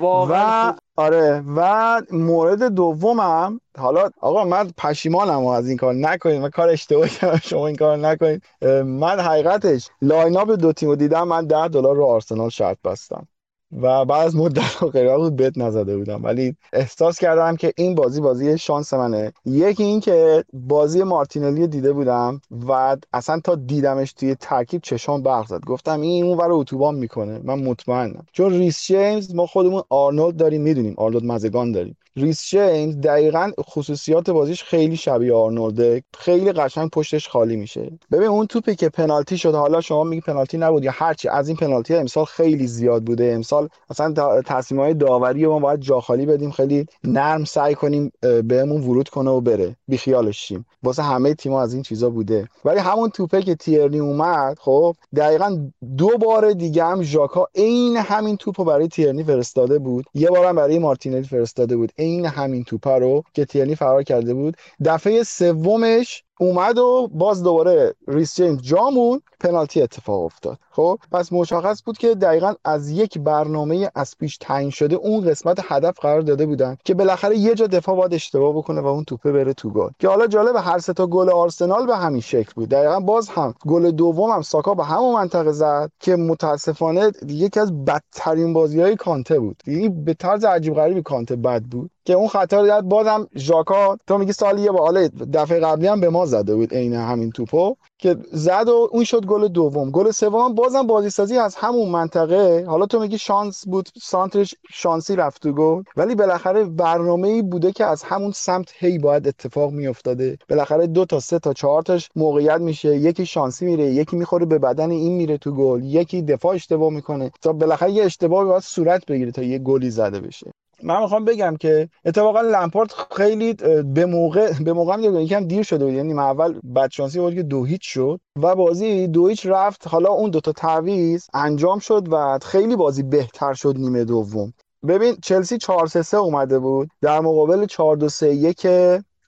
S2: و آره. و مورد دومم حالا آقا من پشیمانم از این کار نکنید. من کار اشتباهی کردم شما این کار نکنید. من حقیقتش lineup دو تیمو دیدم من 10 دلار رو آرسنال شرط بستم. و بعد از مدت غیره بود bet نزده بودم. ولی احساس کردم که این بازی بازی شانس منه. یکی این که بازی مارتینلی دیده بودم و اصلا تا دیدمش توی ترکیب چشام برق زد. گفتم این اون ور اتوبان می‌کنه. من مطمئنم. چون ریس جیمز ما خودمون آرنولد داریم می‌دونیم آرنولد مزگان داریم. ریس جیمز دقیقا خصوصیات بازیش خیلی شبیه آرنولده. خیلی قشنگ پشتش خالی میشه. ببین اون توپی که پنالتی شد حالا شما میگی پنالتی نبود یا هرچی از این پنالتی امسال خیلی زیاد بوده. امسال مثلا تصمیم های داوری ما باید جا خالی بدیم خیلی نرم سعی کنیم بهمون ورود کنه و بره. بیخیالش شیم. واسه همه تیم‌ها از این چیزا بوده. ولی همون توپه که تیرنی اومد خب دقیقا دو بار دیگه هم ژاکا عین همین توپو برای تیرنی فرستاده بود. یه بارم برای مارتینلی فرستاده بود. عین همین توپه رو که تیرنی فرار کرده بود. دفعه سومش اومد و باز دوباره ریس جیمز جامون پنالتی اتفاق افتاد. خب پس مشخص بود که دقیقا از یک برنامه از پیش تعیین شده اون قسمت هدف قرار داده بودن که بالاخره یه جا دفاع باید اشتباه بکنه و اون توپه بره تو گل. که حالا جالب هر سه تا گل آرسنال به همین شکل بود. دقیقا باز هم گل دوم هم ساکا به همون منطقه زد که متاسفانه یکی از بدترین بازی های کانته بود. یعنی به طرز عجیب غریبی کانته بد بود. که اون خطا رو بازم ژاکا تو میگی سال یه بار دفعه قبلی هم به ما زده بود عین همین توپو که زد و اون شد گل دوم. گل سوم بازم بازی سازی از همون منطقه. حالا تو میگی شانس بود سانترش شانسی رفت تو گل. ولی بالاخره برنامه ای بوده که از همون سمت هی باید اتفاق میافتاده. بالاخره دو تا سه تا چهار تاش موقعیت میشه. یکی شانسی میره یکی می‌خوره به بدن این میره تو گل. یکی دفاع اشتباه می‌کنه. تا بالاخره یه اشتباهی باید صورت بگیره تا یه گلی زده بشه. من می‌خوام بگم که اتفاقا لمپارت خیلی به موقع به موقع هم یکم دیر شده بود. یعنی اول بدشانسی بود که دو هیچ شد و بازی دو هیچ رفت. حالا اون دوتا تعویض انجام شد و خیلی بازی بهتر شد نیمه دوم. ببین چلسی 4 3 اومده بود. در مقابل 4 2 3 1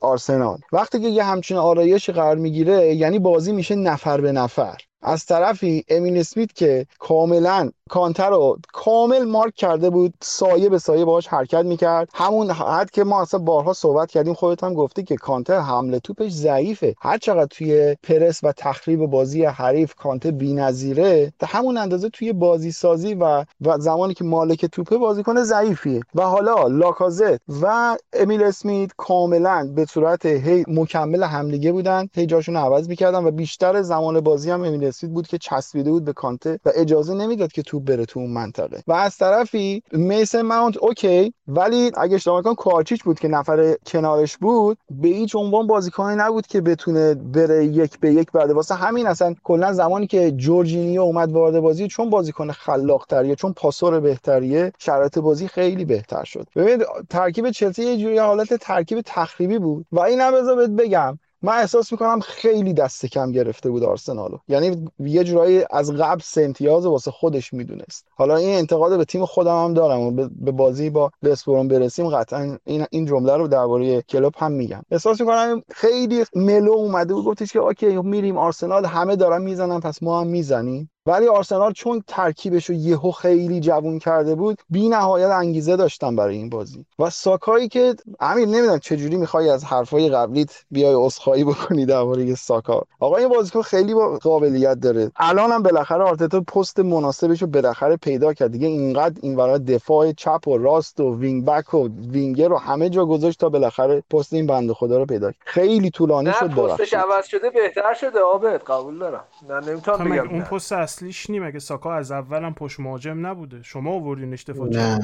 S2: آرسنال. وقتی که یه همچین آرایشی قرار می‌گیره یعنی بازی میشه نفر به نفر. از طرفی امین اسمیت که کاملا کانتر رو کامل مارک کرده بود سایه به سایه باهاش حرکت می‌کرد. همون حد که ما اصلا بارها صحبت کردیم خودت هم گفتی که کانتر حمله توپش ضعیفه. هر چقدر توی پرس و تخریب بازی حریف کانتر بی‌نظیره تا همون اندازه توی بازی سازی و و زمانی که مالک توپه بازیکن ضعیفیه. و حالا لاکازت و امیل اسمیت کاملا به صورت هی مکمل همدیگه بودن هی جاشون عوض می‌کردن و بیشتر زمان بازی هم امیل اسمیت بود که چسبیده بود به کانته و اجازه نمی‌داد که توپ بره تو اون منطقه. و از طرفی میسن ماونت okay ولی اگه اشتباه کنم کواچیچ بود که نفر کنارش بود. به هیچ عنوان بازیکنی نبود که بتونه بره یک به یک بعد واسه همین اصلا کلا زمانی که جورجینیو اومد وارد بازی چون بازیکن خلاق تریه چون پاسور بهتریه شرایط بازی خیلی بهتر شد. ببینید ترکیب چلسی یه جوری حالت ترکیب تخریبی بود. و اینم بذار بگم من احساس می‌کنم خیلی دست کم گرفته بود آرسنالو یعنی یه جورایی از قبل سه امتیاز واسه خودش می‌دونست. حالا این انتقاد به تیم خودم هم دارم. و به بازی با وست‌بروم برسیم قطعا این این جمله رو درباره کلوپ هم میگم. احساس می‌کنم خیلی mellow اومده و گفتش که okay میریم آرسنال همه دارن می‌زنن پس ما هم می‌زنیم. ولی آرسنال چون ترکیبش رو یهو خیلی جوون کرده بود بی نهایت انگیزه داشتن برای این بازی. و ساکایی که امیر نمی‌دونم چه جوری می‌خوای از حرفای قبلیت بیای عذرخواهی بکنی درباره ساکا. آقا این بازیکن خیلی با قابلیت داره. الان هم بالاخره آرتتا پست مناسبش رو بالاخره پیدا کرد. دیگه اینقدر این ورا دفاع چپ و راست و wing back و وینگر رو همه جا گذاشت تا بالاخره پست این بنده خدا رو پیدا کرد. خیلی طولانی شد
S1: پستش عوض شده بهتر شده آبد. قبول دارم. نه نمی‌تونم بگم
S4: اون پست اصلیش نیم اگه ساکا از اولم پشت مهاجم نبوده. شما آوردینش دفاع
S3: نه.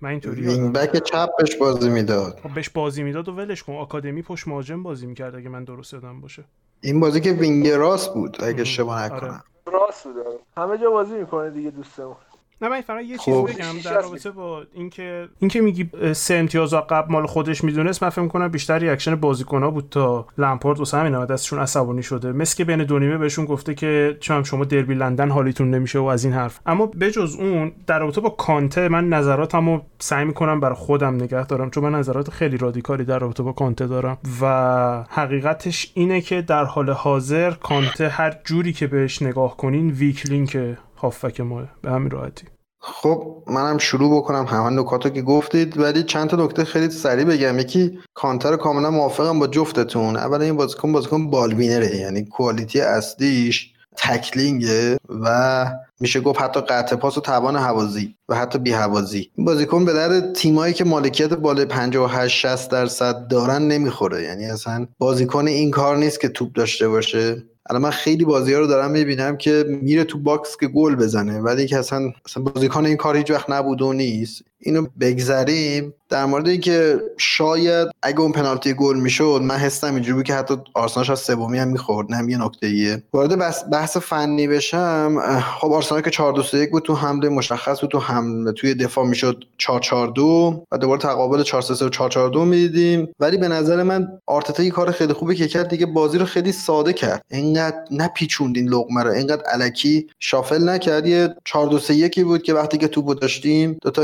S4: من اینطوری
S3: wing back چپش بازی می‌داد.
S4: خب بهش بازی می‌داد و ولش کن. آکادمی پشت مهاجم بازی می‌کرد اگه من درست یادم باشه.
S3: این بازی که wing راست بود اگه اشتباه نکنم. آره.
S1: راست بود همه جا بازی می‌کنه دیگه دوستمون.
S4: نه من فقط یه چیز خب. بگم در رابطه با اینکه اینکه میگی سه امتیاز قبل مال خودش می‌دونست من فکر می‌کنم بیشتر reaction بازیکن‌ها بود تا لمپارد واسه همین دستشون عصبانی شده. مثل که بین دو نیمه بهشون گفته که چون شما دربی لندن حالیتون نمیشه و از این حرف. اما بجز اون در رابطه با کانته من نظراتمو سعی می‌کنم برای خودم نگه دارم چون من نظرات خیلی رادیکالی در رابطه با کانته دارم. و حقیقتش اینه که در حال حاضر کانته هر جوری که بهش نگاه کنین ویکلینک هافک ما به همین راحتی.
S3: خب منم شروع بکنم. همه نکاتو که گفتید. ولی چند تا نکته خیلی سریع بگم. یکی کانتر کاملا موافقم با جفتتون. اولا این بازیکن بازیکن بالبینره یعنی کوالیتی اصلیش تکلینگه و میشه گفت حتی قطع پاس و توان هوازی و حتی بی هوازی این بازیکن به در تیمایی که مالکیت بالای 58 60 درصد دارن نمی‌خوره. یعنی اصلا بازیکن این کار نیست که توپ داشته باشه. الان من خیلی بازی ها رو دارم می‌بینم که میره تو box که گل بزنه ولی که اصلا, اصلا بازیکن این کار هیچ وقت نبود و نیست. اینو بگذریم. در مورد اینکه شاید اگه اون پنالتی گل می‌شد من حسم اینجوری بود که حتی آرسنال از سومی هم می‌خورد نه یه نکته ایه. وارد بحث فنی بشم خب آرسنال که 4 2 1 بود تو حمله مشخص بود تو حمله توی دفاع می‌شد 4 4 2 و دوباره تقابل 4 3 و 4 4 2 می‌دیدیم. ولی به نظر من آرتتا یه کار خیلی خوبی که کرد دیگه بازی رو خیلی ساده کرد. اینقدر نپیچوندین لقمه رو اینقدر الکی shuffle نکرد. یه 4 2 3 1 بود که وقتی که توپ داشتیم دو تا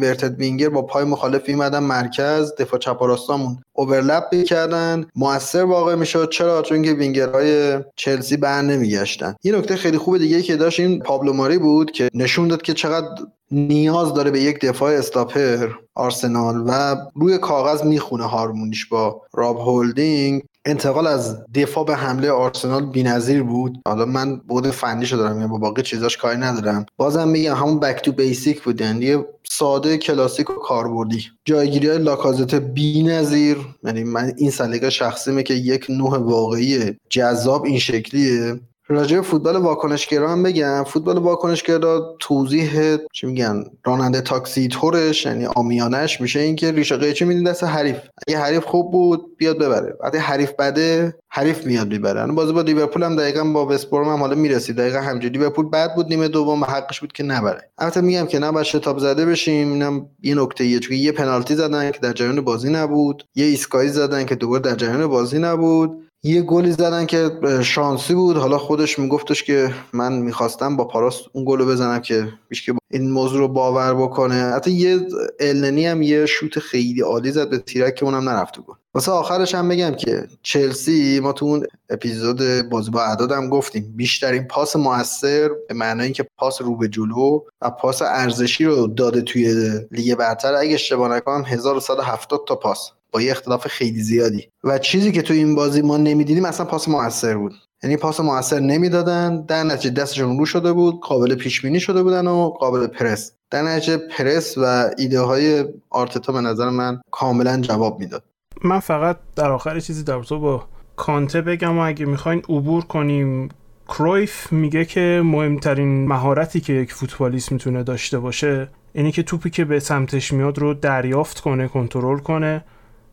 S3: inverted winger با پای مخالف میمدن مرکز دفاع چپ راستامون overlap می‌کردن. موثر واقع می‌شد. چرا؟ چون که وینگرهای چلسی بر نمیگشتن. یه نکته خیلی خوب دیگه که داشت این پابلو ماری بود که نشون داد که چقدر نیاز داره به یک دفاع استاپر آرسنال و روی کاغذ می‌خونه هارمونیش با راب هولدینگ. انتقال از دفاع به حمله آرسنال بی‌نظیر بود. حالا من بود فنیشو دارم یعنی با باقی چیزاش کاری ندارم. بازم میگم همون بک تو بیسیک بود یعنی ساده کلاسیک و کاربردی. جایگیری های لاکازت بی‌نظیر یعنی من این سلیقه شخصیمه که یک نوع واقعی جذاب این شکلیه. راجع فوتبال واکنشگرا هم بگم. فوتبال واکنشگرا توضیح چی میگن؟ راننده تاکسی تورش یعنی آمیانش میشه اینکه ریشه قیچی میدین دست حریف. اگه حریف خوب بود بیاد ببره. وقتی حریف بده حریف میاد می‌بره. بازی با لیورپول هم دقیقا با وستبروم هم حالا می‌رسید. دقیقا همجوری لیورپول بد بود نیمه دوم حقش بود که نبره. البته میگم که نباید شتاب زده بشیم. اینم یه نکته یه چون یه پنالتی زدن که در جریان بازی نبود. یه ایسکایی زدن که دوباره در جریان بازی نبود. یه گلی زدن که شانسی بود. حالا خودش میگفتش که من می‌خواستم با پاراس اون گلو بزنم که که این موضوع رو باور بکنه. حتی یه النی هم یه شوت خیلی عالی زد به تیرک که اونم نرفت گل واسه آخرش هم بگم که چلسی ما تو اون اپیزود بازی با اعداد هم گفتیم بیشترین پاس موثر به معنای اینکه پاس رو به جلو و پاس ارزشی رو داده توی لیگ برتر. اگه اشتباه نکنم 1170 تا پاس. با یه اختلاف خیلی زیادی. و چیزی که تو این بازی ما نمی‌دیدیم اصلا پاس موثر بود. یعنی پاس موثر نمی‌دادن در نتیجه دستشون رو شده بود قابل پیش بینی شده بودن و قابل پرس. در نتیجه پرس و ایده های آرتتا به نظر من کاملا جواب می‌داد.
S4: من فقط در آخر چیزی در با کانته بگم و اگه می‌خواین عبور کنیم کرویف میگه که مهمترین مهارتی که یک فوتبالیست می‌تونه داشته باشه اینی که توپی که به سمتش میاد رو دریافت کنه کنترل کنه.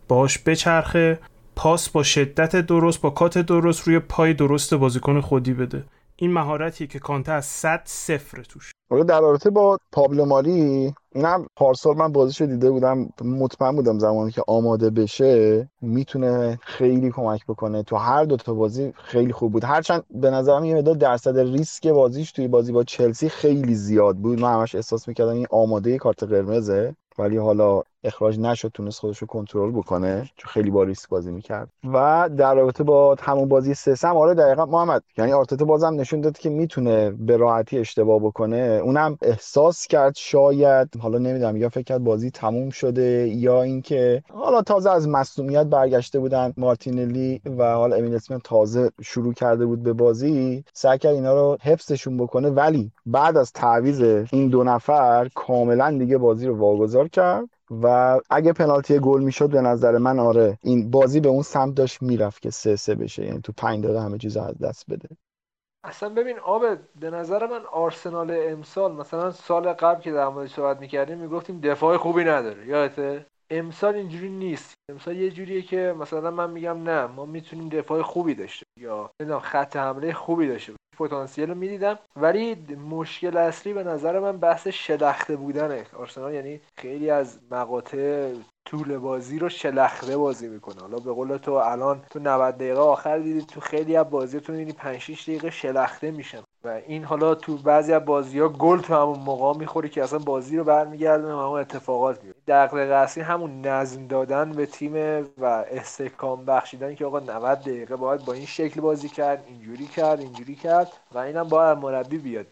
S4: باش بچرخه پاس با شدت درست با کات درست روی پای درست بازیکن خودی بده. این مهارتیه که کانته از 100 صفر توش.
S2: در رابطه با پابلو مالی اینم پارسال من بازیشو دیده بودم مطمئن بودم زمانی که آماده بشه می‌تونه خیلی کمک بکنه. تو هر دو تا بازی خیلی خوب بود. هرچند به نظرم یه مقدار درصد ریسک بازیش توی بازی با چلسی خیلی زیاد بود. من همش احساس می‌کردم این آماده کارت قرمزه ولی حالا اخراج نشد تونست خودش رو کنترل بکنه چون خیلی با ریسک بازی می‌کرد. و در رابطه با همون بازی سه آره دقیقا محمد یعنی آرتتا بازم نشون داد که می‌تونه به راحتی اشتباه بکنه. اونم احساس کرد شاید حالا نمی‌دونم یا فکر کرد بازی تموم شده یا اینکه حالا تازه از مصونیت برگشته بودن مارتینلی و حالا امیل اسمن تازه شروع کرده بود به بازی. سعی کرد اینا رو حفظشون بکنه ولی بعد از تعویض این دو نفر کاملا دیگه بازی رو واگذار کرد. و اگه پنالتی گل می‌شد به نظر من آره این بازی به اون سمت داشت می‌رفت که سه سه بشه. یعنی تو پنج دقیقه همه چیز از دست بده.
S1: اصلا ببین آبد به نظر من آرسنال امسال مثلا سال قبل که در مورد صحبت می‌کردیم می‌گفتیم دفاع خوبی نداره. یادته؟ امسال اینجوری نیست. امسال یه جوریه که مثلا من میگم نه ما می‌تونیم دفاع خوبی داشته یا خط حمله خوبی داشته پتانسیل رو می‌دیدم. ولی مشکل اصلی به نظر من بحث شلخته بودنه. آرسنال یعنی خیلی از مقاطع طول بازی رو شلخته بازی می‌کنه. حالا به قول تو الان تو 90 دقیقه آخر دیدی تو خیلی از بازیتون دیدی 5 6 دقیقه شلخته میشن. و این حالا تو بعضی از بازی ها گل تو همون موقع می‌خوری که اصلا بازی رو برمیگردونه و همون اتفاقات میفته دغدغه اصلی همون نظم دادن به تیم و استحکام بخشیدن که آقا 90 دقیقه باید با این بازی کرد اینجوری کرد اینجوری کرد و اینم باید مربی بیاد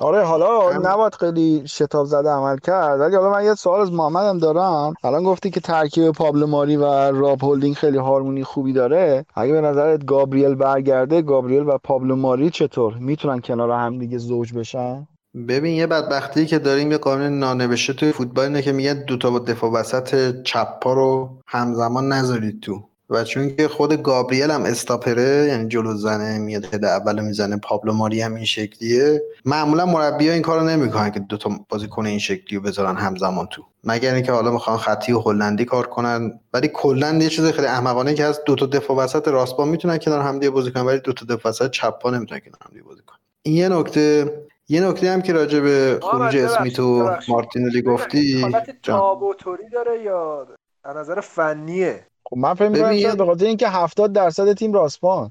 S2: آره حالا نباید خیلی شتاب زده عمل کرد ولی حالا من یه سوال از محمد هم دارم. الان گفتی که ترکیب پابلو ماری و راب هولدینگ خیلی هارمونی خوبی داره. اگه به نظرت گابریل برگرده گابریل و پابلو ماری چطور؟ می‌تونن کنار هم دیگه زوج بشن؟
S3: ببین یه بدبختی که داریم یه قانون نانوشته توی فوتبال اینه که میگه دو تا دفاع وسط چپ رو همزمان نذارید تو. و چون که خود گابریل هم stopper ه یعنی جلو زنه میاد هد اول می‌زنه پابلو ماری هم این شکلیه. معمولا مربی ها این کارو نمی‌کنن که دو تا بازیکن این شکلی رو بذارن همزمان تو. مگر اینکه حالا می‌خوان خطی و هلندی کار کنن. ولی کلا یه چیز خیلی احمقانه که از دو تا دفاع وسط راست می‌تونن کنار هم دیگه بازی کنن ولی دو تا دفاع وسط چپ پا نمی‌تونن کنار هم دیگه بازی کنن. این یه نکته یه نکته هم که راجع به خروج اسمیت و مارتینلی گفتی
S1: حالت تابوتوری داره یا؟ از نظر فنیه.
S2: خب من فکر می‌کنم به خاطر اینکه 70 درصد تیم راسپان.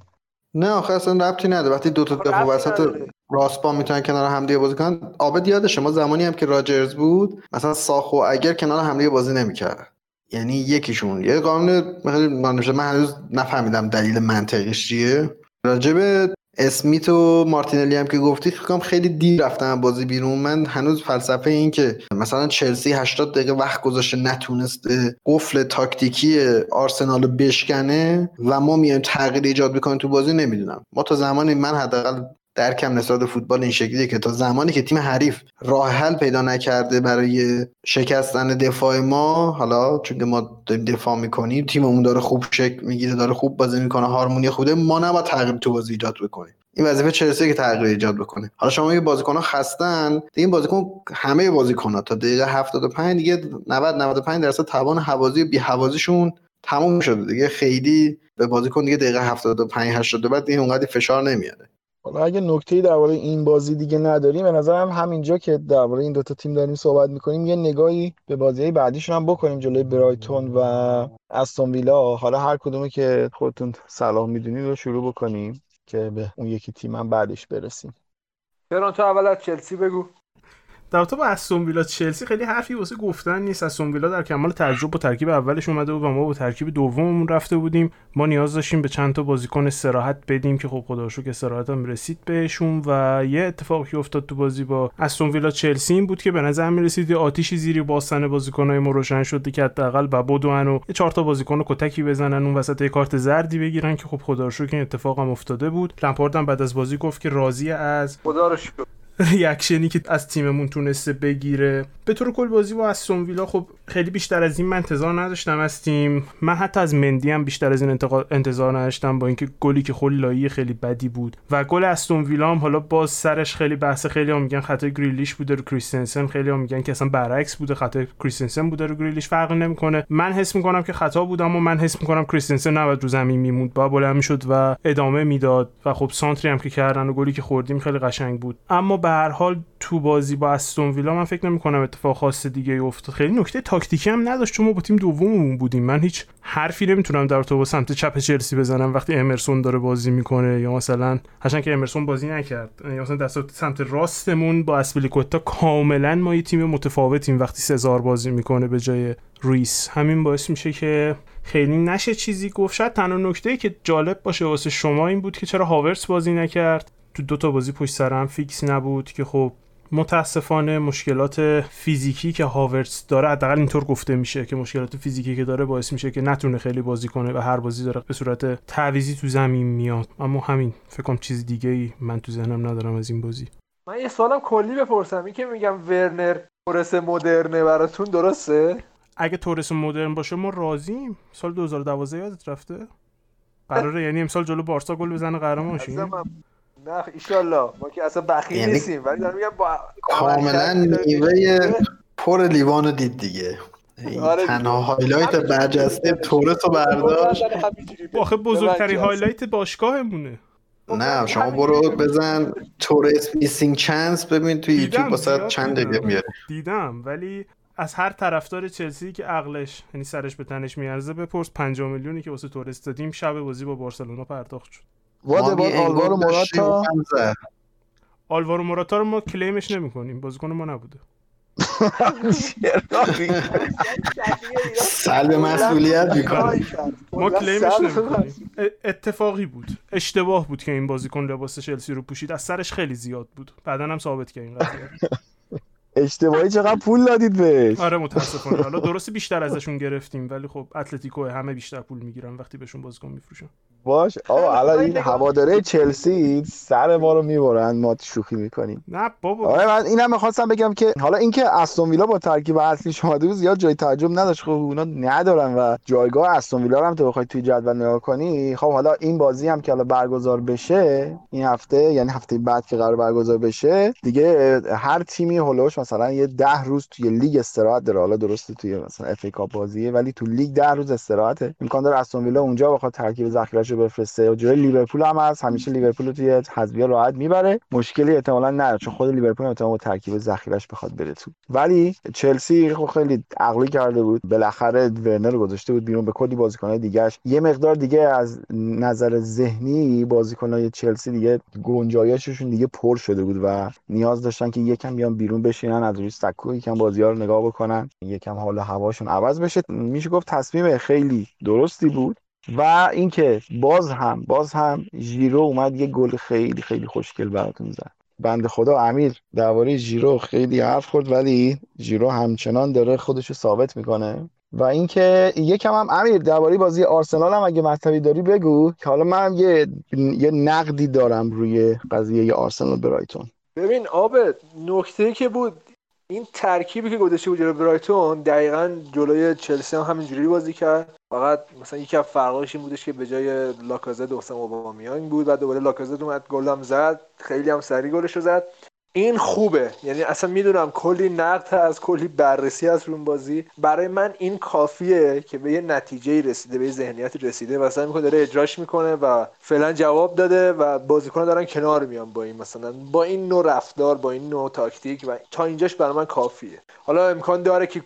S3: نه آخه اصلا ربطی نداره. وقتی دو تا خب دفاع وسط راسپان می‌تونن کنار هم دیگه بازی کنن عابد یاد شما زمانی هم که راجرز بود مثلا ساخو اگر کنار هم دیگه بازی نمی‌کرد. یعنی یکیشون. یه قانون من من هنوز نفهمیدم دلیل منطقیش چیه. راجب اسمیت و مارتینلی هم که گفتی فکر خیلی دیر رفتن بازی بیرون. من هنوز فلسفه این که مثلا چلسی 80 دقیقه وقت گذاشته نتونسته قفل تاکتیکی آرسنال رو بشکنه و ما میایم تغییر ایجاد بکنیم تو بازی نمی‌دونم. ما تا زمانی من حداقل درکم نسبت فوتبال این شکلیه که تا زمانی که تیم حریف راه حل پیدا نکرده برای شکستن دفاع ما حالا چون ما داریم دفاع می‌کنیم تیممون داره خوب شکل می‌گیره داره خوب بازی می‌کنه هارمونی خوبه ما نباید تغییر تو بازی ایجاد بکنیم. این وظیفه چلسی که تغییر ایجاد بکنه. حالا شما یه بازیکن ها خستن دیگه این بازیکن همه بازیکن ها تا دقیقه 75 دیگه 90 95 درصد توان حوازی بی حوازیشون تموم شده دیگه. خیلی به بازیکن دیگه دقیقه 75 80 بعد دیگه اونقدر فشار نمیاره.
S2: حالا اگه نکته درباره این بازی دیگه نداریم به نظرم همینجا که درباره این دوتا تیم داریم صحبت می‌کنیم یه نگاهی به بازی بعدیشون هم بکنیم جلوی برایتون و استون ویلا. حالا هر کدومی که خودتون صلاح می‌دونید رو شروع بکنیم که به اون یکی تیم هم بعدش برسیم.
S1: تو اول از چلسی بگو.
S4: در با استون ویلا چلسی خیلی حرفی واسه گفتن نیست. استون ویلا در کمال تجربه با ترکیب اولش اومده بود و ما با ترکیب دوممون رفته بودیم. ما نیاز داشتیم به چند تا بازیکن استراحت بدیم که خب خدا که استراحت هم رسید بهشون و یه اتفاقی افتاد تو بازی با استون ویلا چلسی این بود که به نظر می رسید آتیشی زیری باستن بازیکنای ما روشن شد که حداقل با بدون و یه چهار تا بازیکن کتکی بزنن اون وسط کارت زردی بگیرن که خب خدا که این اتفاق هم افتاده بود. لمپارد بعد از بازی گفت که راضی از
S1: خدا رو
S4: reaction ی که از تیممون تونسته بگیره. به طور کل بازی با استون ویلا خب خیلی بیشتر از این من انتظار نداشتم از تیم. من حتی از مندی هم بیشتر از این انتظار نداشتم با اینکه گلی که لایی خیلی بدی بود. و گل استون ویلا هم حالا باز سرش خیلی بحث خیلی هم میگن خطای گریلیش بوده رو کریستنسن خیلی هم میگن که اصلا برعکس بوده خطای کریستنسن بوده رو گریلیش فرقی نمی‌کنه. من حس می‌کنم که خطا بودم و من حس می‌کنم کریستنسن نباید رو زمین میموند. با بلند می‌شد و ادامه می‌داد. و خب سانتری هم که کردن و گلی که خوردیم خیلی قشنگ بود. اما به هر حال تو بازی با استون ویلا من فکر نمی کنم اتفاق خاص دیگه افتاد. خیلی نکته تاکتیکی هم نداشت. چون ما با تیم دوممون بودیم. من هیچ حرفی نمی‌تونم در تو با سمت چپ چلسی بزنم. وقتی امرسون داره بازی می‌کنه یا مثلا هرچند که امرسون بازی نکرد. یا مثلا دست سمت راستمون با اسپلیکوتا کاملا ما یه تیم متفاوتیم وقتی سزار بازی می‌کنه به جای ریس. همین باعث میشه که خیلی نشه چیزی گفت. شاید تنها نکته که جالب باشه واسه شما این بود که چرا هاورس بازی نکرد. تو دو تا بازی پشت سر هم فیکس نبود که خب متاسفانه مشکلات فیزیکی که هاورتس داره حداقل اینطور گفته میشه که مشکلات فیزیکی که داره باعث میشه که نتونه خیلی بازی کنه و هر بازی داره به صورت تعویزی تو زمین میاد. اما همین فکر کنم چیز دیگه ای من تو ذهنم ندارم از این بازی.
S1: من یه سوالم کلی بپرسم این که میگم ورنر تورس مدرنه براتون درسته؟
S4: اگه تورس مدرن باشه ما راضیم. سال 2012 یادت رفته؟ قراره یعنی امسال جلو بارسا گل بزنه قهرمان شیم
S1: نه ایشالله. ما که اصلا بخیل یعنی نیستیم. ولی دارم میگم با
S3: کاملا نیمه پر لیوان رو دید دیگه. آره تنها highlight برجسته تورس رو برداشت.
S4: آخه بزرگترین highlight باشگاهمونه.
S3: نه شما برو بزن تورس missing chance ببین تو یوتیوب واسه چند دقیقه میاره.
S4: دیدم ولی از هر طرفدار چلسی که عقلش یعنی سرش به تنش میارزه بپرس 5 میلیونی که واسه تورس دادیم شب بازی با بارسلونا پرداخت شد.
S2: واد باد آلوارو موراتا
S4: آلوارو موراتا رو ما کلیمش نمی کنیم بازیکن ما نبوده.
S3: سلب مسئولیت می‌کنه.
S4: ما کلیمش نمی‌کنیم. اتفاقی بود. اشتباه بود که این بازیکن لباس چلسی رو پوشید. از سرش خیلی زیاد بود. بعدا هم ثابت کرد این قضیه.
S2: اشتباهی چقدر پول دادید بهش.
S4: آره متاسفانه. حالا درسته بیشتر ازشون گرفتیم ولی خب اتلتیکو همه بیشتر پول می‌گیرن وقتی بهشون بازیکن میفروشن.
S2: باش. آقا الان این هواداره چلسی سر ما رو می‌برن ما شوخی می‌کنیم.
S4: نه بابا.
S2: آره من اینم می‌خواستم بگم که حالا اینکه استون ویلا با ترکیب اصلی شما بود زیاد جای تعجب نداشت خب اونا ندارن و جایگاه استون ویلا هم تو بخوای توی جدول نگاه کنی خب حالا این بازی هم که حالا برگزار بشه این هفته یعنی هفته بعد که قرار برگزار بشه دیگه هر تیمی حول و حوش مثلا یه ده روز توی لیگ استراحت داره. حالا درسته توی مثلا FA Cup بازیه ولی تو لیگ ده روز استراحته. امکان داره استون ویلا اونجا بخواد ترکیب ذخیره‌شو بفرسته. و جلوی لیورپول هم هست. همیشه لیورپول رو توی حذفی راحت می‌بره. مشکلی احتمالاً نداره چون خود لیورپول احتمالاً ترکیب ذخیره‌اش بخواد بره تو. ولی چلسی خب خیلی عقلی کرده بود. بالاخره ورنر گذاشته بود بیرون. به کلی بازیکن‌های دیگه‌اش. یه مقدار دیگه از نظر ذهنی بازیکن‌های چلسی دیگه گنجایششون دیگه پر شده بود و نیاز داشتن که یکم بیان بیرون بشینن از روی سکو یکم بازی‌ها رو نگاه بکنن یکم حال هواشون عوض بشه. میشه گفت تصمیم خیلی درستی بود. و اینکه باز هم باز هم ژیرو اومد یه گل خیلی خیلی خوشگل براتون زد بنده خدا امیر درباره ژیرو خیلی حرف خورد ولی ژیرو همچنان داره خودش رو ثابت می‌کنه. و اینکه یکم هم امیر درباره بازی آرسنال هم اگه مطلبی داری بگو که حالا من یه یه نقدی دارم روی قضیه آرسنال برایتون.
S1: ببین آب نکته که بود این ترکیبی که گذاشته بود جلوی برایتون دقیقا جلوی چلسی هم همینجوری بازی کرد. فقط مثلا یکی از فرقاش این بودش که به جای لاکازت اوسم اوبامیانگ بود و دوباره لاکازت اومد گلم زد خیلی هم سریع گلش رو زد. این خوبه. یعنی اصلا می‌دونم کلی نقد هست کلی بررسی هست رو بازی. برای من این کافیه که به یه نتیجه رسیده به یه ذهنیت رسیده. و سعی می‌کنه داره اجراش می‌کنه و فعلا جواب داده و بازیکن دارن کنار میان با این مثلا با این نوع رفتار با این نوع تاکتیک و تا اینجاش برای من کافیه. حالا امکان داره که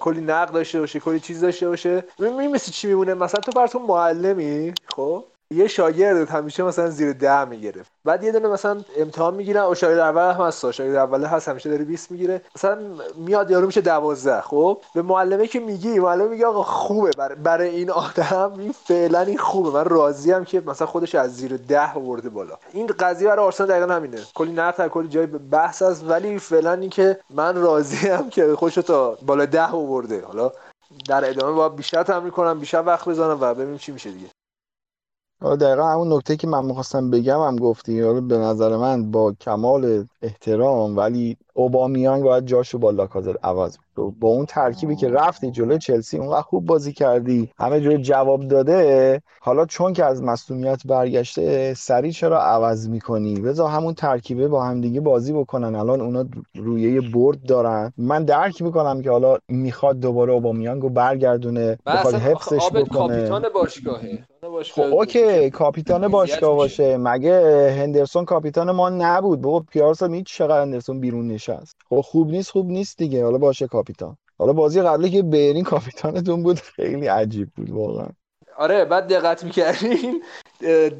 S1: کلی نقد داشته باشه کلی چیز داشته باشه. میمیسی چی میمونه؟ مثلا تو براتون معلمی خب؟ یه شاگرد همیشه مثلا زیر ده می‌گرفت. بعد یه دونه مثلا امتحان می‌گیرن او شاگرد اول هم هست شاگرد اول هست همیشه داره 20 می‌گیره. مثلا میاد یارو میشه 12 خب؟ به معلمه که میگی معلم میگه آقا خوبه برای, این آدم این فعلا این خوبه. من راضی ام که مثلا خودش از زیر 10 آورده بالا. این قضیه برای آرسنال دقیقا همینه. کلی نقد کلی جای بحث هست ولی فعلا این که من راضی ام که خوش تا بالا 10 آورده حالا در ادامه با بیشتر تمرین کنم بیشتر وقت بذارم و ببینیم چی میشه دیگه.
S2: حالا دقیقا همون نکته که من می‌خواستم بگم هم گفتی. حالا به نظر من با کمال احترام ولی اوبامیانگ باید جاشو با لاکازت عوض با اون ترکیبی که رفتی جلوی چلسی اونقدر خوب بازی کردی همه جور جواب داده. حالا چون که از مصونیت برگشته سری چرا عوض می‌کنی؟ بذار همون ترکیبه با همدیگه بازی بکنن. الان اونا رویه برد دارن. من درک می‌کنم که حالا می‌خواد دوباره اوبامیانگو برگردونه بخواد حفظش بکنه.
S1: کاپیتان باشگاهه.
S2: خب اوکی کاپیتان باشگاه باشه. مگه هندرسون کاپیتان ما نبود؟ بابا پیارسا می چقدر هندرسون بیرون نشست. خب خوب نیست خوب نیست دیگه. حالا باشه کاپیتان. حالا بازی قبلی که برین کاپیتانتون بود خیلی عجیب بود واقعا.
S1: آره بعد دقت می‌کردین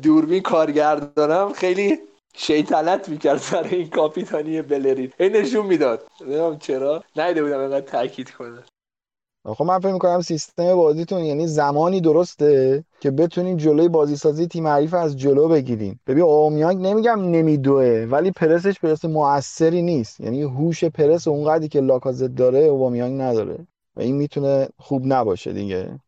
S1: دوربین کارگردانم خیلی شیطنت می‌کرد سر این کاپیتانی بلرین. این نشون می‌داد. نمی‌دونم چرا. نیده بودم اینقدر تاکید کنه.
S2: خب من فکر می‌کنم سیستم بازیتون یعنی زمانی درسته که بتونین جلوی بازی سازی تیم حریف از جلو بگیرین. ببین اومیانگ نمیگم نمیدوه ولی پرسش پرس موثری نیست. یعنی هوش پرس اونقدری که لاکازت داره اومیانگ نداره و این می‌تونه خوب نباشه دیگه.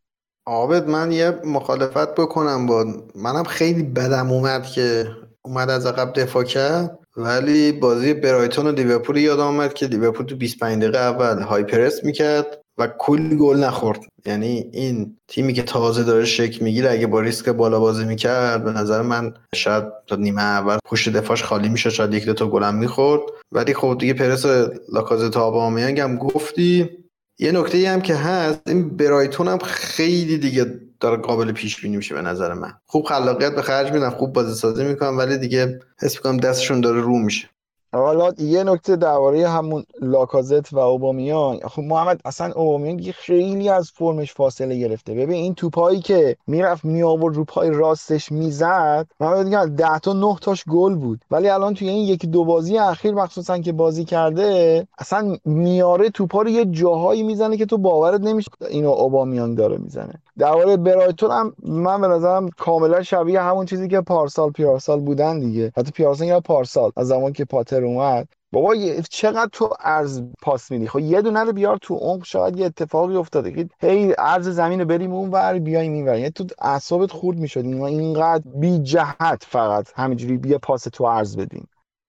S3: عابد من یه مخالفت بکنم با منم خیلی بدم اومد که اومد از عقب دفاع کرد ولی بازی برایتون و لیورپول یاد آمد که لیورپول تو 25 دقیقه اول های پرس می‌کرد. و کلی گل نخورد. یعنی این تیمی که تازه داره شکل می‌گیره اگه با ریسک بالا بازی می‌کرد به نظر من شاید تا نیمه اول پشت دفاعش خالی میشه شاید یک دو تا گلم می‌خورد. ولی خب دیگه پرس لاکازت آبامیانگ هم گفتی. یه نکته هم که هست این برایتون هم خیلی دیگه داره قابل پیش بینی میشه به نظر من. خوب خلاقیت به خرج میدن خوب بازی سازی می‌کنن ولی دیگه حس می‌کنم دستشون داره رو میشه.
S2: حالا یه نکته درباره همون لاکازت و اوبامیان. خب محمد اصلا اوبامیان خیلی از فرمش فاصله گرفته. ببین این توپایی که می‌رفت می آورد رو پای راستش می‌زد من میگم 10 تا 9 تاش گل بود. ولی الان توی این یکی دو بازی اخیر مخصوصا که بازی کرده اصلا میاره توپا رو یه جاهایی می‌زنه که تو باورت نمیشه اینو اوبامیان داره می‌زنه. درباره برایتون هم من به نظرم کاملا شبیه همون چیزی که پارسال پیارسال بودن دیگه. حتی پیارسال یا پارسال از زمان که پاتر اومد. بابا چقدر تو ارز پاس میدی؟ خب یه دونه رو بیار تو عمق شاید یه اتفاقی افتاده هی ارز زمین رو بریم اون ور بیایم این ور. یعنی تو اعصابت خورد می‌شد. اینقدر بی جهت فقط. همینجوری بیا پاس تو ارز بدیم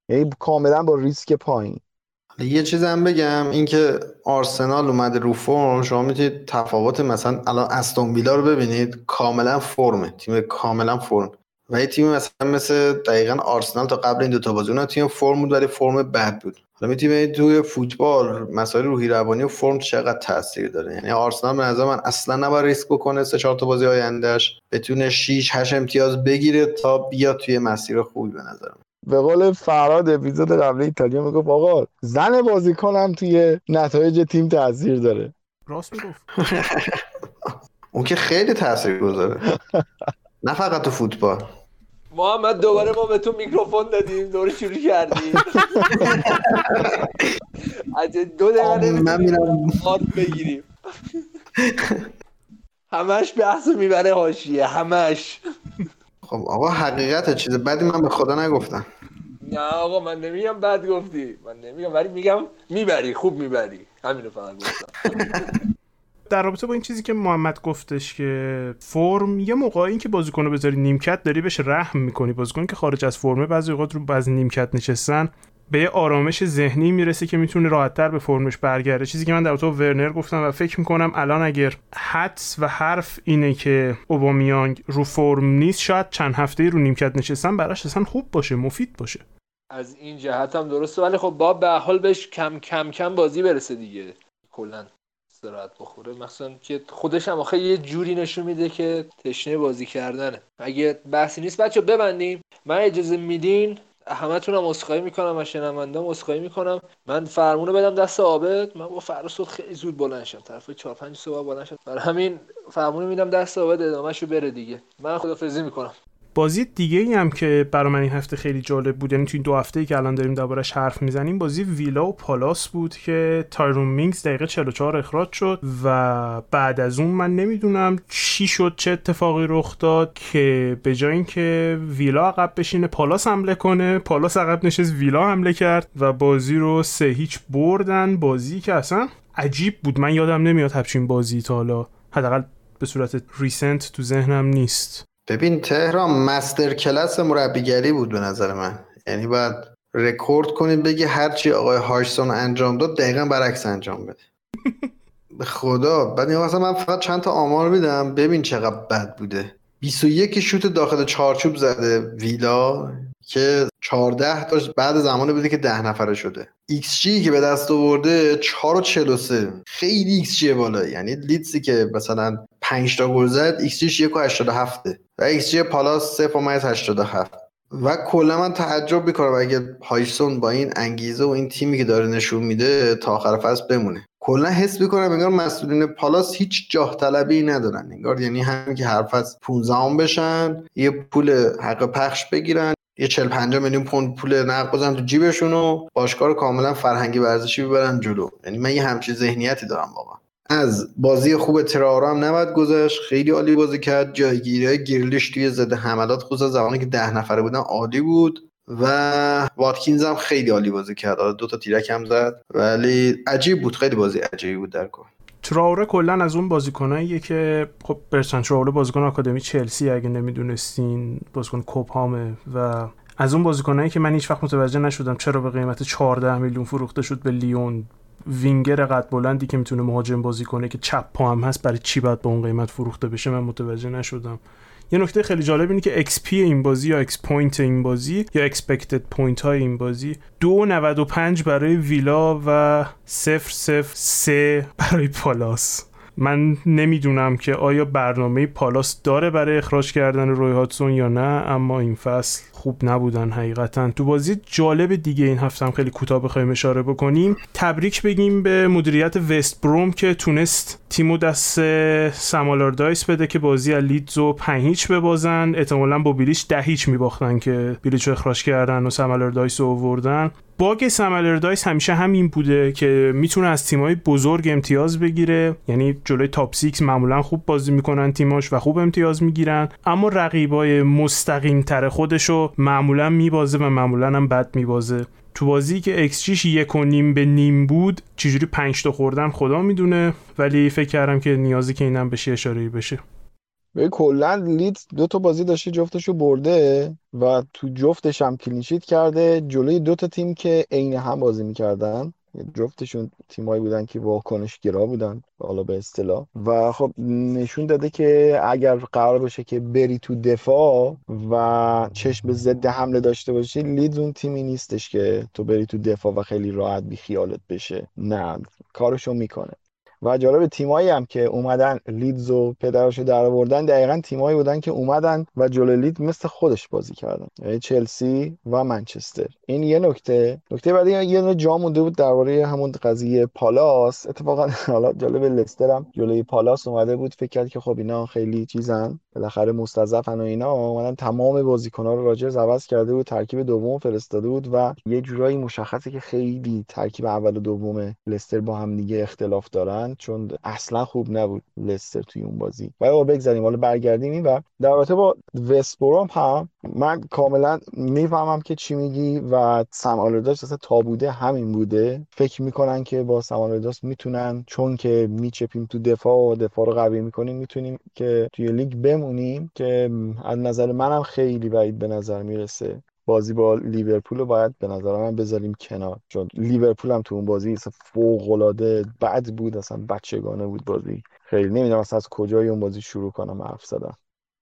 S2: یعنی کاملا با ریسک پایین.
S3: یه چیز هم بگم اینکه آرسنال اومده رو فرم. شما می‌تونید تفاوت مثلا الان استون ویلا رو ببینید کاملا فرمه. تیم کاملا فرم. و یه تیم مثلا مثل دقیقا آرسنال تا قبل این دوتا بازی اون تیم فرم بود ولی فرم بد بود. حالا می‌تونید توی فوتبال مسائل روحی روانی و فرم چقدر تاثیر داره. یعنی آرسنال به نظر من اصلا نباید ریسک بکنه سه چهار تا بازی آیندهش بتونه 6 8 امتیاز بگیره تا بیاد توی مسیر خوبی به نظر
S2: به قول فراد اپیزود قبل ایتالیا می‌گفت آقا زن بازیکنم توی نتایج تیم تاثیر داره.
S4: راست می‌گفت.
S3: اون که خیلی تاثیر گذاره. نه فقط تو فوتبال.
S1: محمد دوباره ما به تو میکروفون دادیم. دوباره شروع کردیم. از دو دقیقه
S3: من میرم.
S1: بگیریم. همش بحث می‌بره حاشیه. همش.
S3: خب آقا حقیقت چیز بعدی من به خدا نگفتم.
S1: نه آقا من نمیگم بد گفتی. من نمیگم ولی میگم می‌بری خوب می‌بری. همینو فقط گفتم.
S4: در رابطه با این چیزی که محمد گفتش که فرم یه موقعی که بازیکن رو بذاری نیمکت داری بهش رحم می‌کنی. بازیکن که خارج از فرمه بعضی اوقات رو بعضی نیمکت نشستن به آرامش ذهنی می‌رسه که می‌تونه راحتتر به فرمش برگرده. چیزی که من در تو ورنر گفتم و فکر می‌کنم الان اگر حدس و حرف اینه که اوبامیانگ رو فرم نیست شاید چند هفته رو نیمکت نشستن براش اصلا خوب باشه مفید باشه.
S1: از این جهت هم درسته ولی خب با به حال بهش کم کم کم بازی برسه دیگه. کلا استراحت بخوره. مثلا که خودش هم آخه یه جوری نشون میده که تشنه بازی کردنه. اگه بحثی نیست بچه ببندیم. من اجازه میدین همتون هم اسخایی می‌کنم و شنوندام می‌کنم. من فرمونو بدم دست عابد. من با فردا صبح خیلی زود بلند شدم طرف 4 5 صبح بلند شدم برای همین فرمونو میدم دست عابد. ادامهشو بره دیگه. من خدافظی می‌کنم.
S4: بازی دیگه ای هم که برای من این هفته خیلی جالب بود یعنی تو این دو هفته ای که الان داریم دربارش حرف می‌زنیم بازی ویلا و پالاس بود که تایرون مینگز دقیقه 44 اخراج شد و بعد از اون من نمی‌دونم چی شد چه اتفاقی رخ داد که به جای اینکه ویلا عقب بشینه پالاس حمله کنه. پالاس عقب نشست ویلا حمله کرد و بازی رو سه هیچ بردن. بازی که اصلا عجیب بود. من یادم نمیاد همچین بازی تا حالا. حداقل به صورت recent تو ذهنم نیست.
S3: ببین تهران master class مربیگری بود به نظر من. یعنی باید رکورد کنید بگی هرچی آقای هاشسون انجام داد دقیقا برعکس انجام بده. به خدا. بعد مثلا من فقط چند تا آمار میدم. ببین چقدر بد بوده. 21 شوت داخل چارچوب زده ویلا. که 14 تا بعد زمانی بوده که 10 نفره شده. ایکس جی که به دست آورده 4 و 43 خیلی G بالا. یعنی لیدزی که مثلا 5 تا گل زد G ش 1 و 87 و جی پالاس 0 و 87 و کلا من تعجب می‌کنم اگه هایسون با این انگیزه و این تیمی که داره نشون میده تا آخر فصل بمونه. کلا حس می‌کنم انگار مسئولین پالاس هیچ جاه طلبی ندارن. انگار یعنی همین که هر فصل 15 بشن یه پول حق پخش بگیرن. یه 40 50 میلیون پوند پول نقد بزنن تو جیبشون و باشگاه رو کاملا فرهنگی ورزشی ببرن جلو. یعنی من یه همچین ذهنیتی دارم واقعا. از بازی خوب ترارا هم نباید گذاشت خیلی عالی بازی کرد. جایگیری گیرلیش توی زده حملات خصوصا زمانی که ده نفره بودن عالی بود و واتکینز هم خیلی عالی بازی کرد. دو تا تیرک هم زد. ولی عجیب بود. خیلی بازی عجیبی بود در کل.
S4: تراوره کلا از اون بازیکناییه که خب برسن تراوره بازیکن آکادمی چلسی اگه نمی‌دونستین بازیکن کوپامه و از اون بازیکنایی که من هیچ وقت متوجه نشدم چرا به قیمت 14 میلیون فروخته شد به لیون. وینگر قد بلندی که می‌تونه مهاجم بازی کنه که چپ پا هم هست برای چی باید به اون قیمت فروخته بشه؟ من متوجه نشدم. یه نکته خیلی جالب اینه که XP این بازی یا X point این بازی یا expected point های این بازی 2.95 برای ویلا و 0.03 برای پالاس. من نمی‌دونم که آیا برنامه پالاس داره برای اخراج کردن روی هاجسون یا نه اما این فصل خوب نبودن حقیقتا. تو بازی جالب دیگه این هفته هم خیلی کوتاه بخوایم اشاره بکنیم. تبریک بگیم به مدیریت وست بروم که تونست تیمو دست سم آلاردایس بده که بازی از لیدزو پنج هیچ ببازن. احتمالا با بیلیچ ده هیچ میباختن که بیلیچ رو اخراج کردن و سم آلاردایس رو آوردن. باگ سم آلاردایس همیشه همین بوده که می‌تونه از تیمای بزرگ امتیاز بگیره. یعنی جلوی top 6 معمولا خوب بازی می‌کنن تیماش و خوب امتیاز می‌گیرن. اما رقیبای مستقیم تر خودشو معمولا میبازه و معمولا هم بد میبازه. تو بازی که ایکس جیش یک و نیم به نیم بود چجوری پنج تا خوردن خدا می‌دونه. ولی فکر کردم که نیازی که اینم بشه اشاره بشه.
S2: به کلا لیدز دو تا بازی داشته جفتشو برده و تو جفتش هم clean sheet کرده. جلوی دو تا تیم که عین هم بازی می‌کردن. جفتشون تیمایی بودن که واکنش گرا بودن حالا به اصطلاح. و خب نشون داده که اگر قرار باشه که بری تو دفاع و چشم به ضد حمله داشته باشی لیدز اون تیمی نیستش که تو بری تو دفاع و خیلی راحت بی خیالت بشه. نه کارشو می‌کنه. و جالب تیمایی هم که اومدن لیدز و پدراشو در آوردن دقیقا تیمایی بودن که اومدن و جلو لید مثل خودش بازی کردن. یعنی چلسی و منچستر. این یه نکته. نکته بعدی یه نوع جا مونده بود درباره همون قضیه پالاس. اتفاقا حالا جالب لستر هم جلوی پالاس اومده بود. فکر کرد که خب اینا خیلی چیزن. بالاخره مستضعفن و اینا. اومدن تمام بازیکن‌ها رو راجرز عوض کرده بود. ترکیب دوم فرستاده بود و یه جورایی مشخصه که خیلی ترکیب اول و دوم لستر با هم دیگه اختلاف دارن. چون اصلا خوب نبود لستر توی اون بازی. ولی با بگذاریم حالا برگردیم این و در رابطه با وستبروم هم من کاملا می‌فهمم که چی میگی و سم داشت اصلا تا بوده همین بوده. فکر می‌کنن که با سم داشت می‌تونن چون که میچپیم تو دفاع و دفاع رو قوی می‌کنیم می‌تونیم که توی لیگ بمونیم که از نظر منم خیلی بعید به نظر می‌رسه. بازی با لیورپول رو باید به نظر من بذاریم کنار. چون لیورپول هم تو اون بازی فوق العاده بد بود اصلا بچگانه بود بازی. خیلی نمی‌دونم اصلا از کجای اون بازی شروع کنم حرف زدم.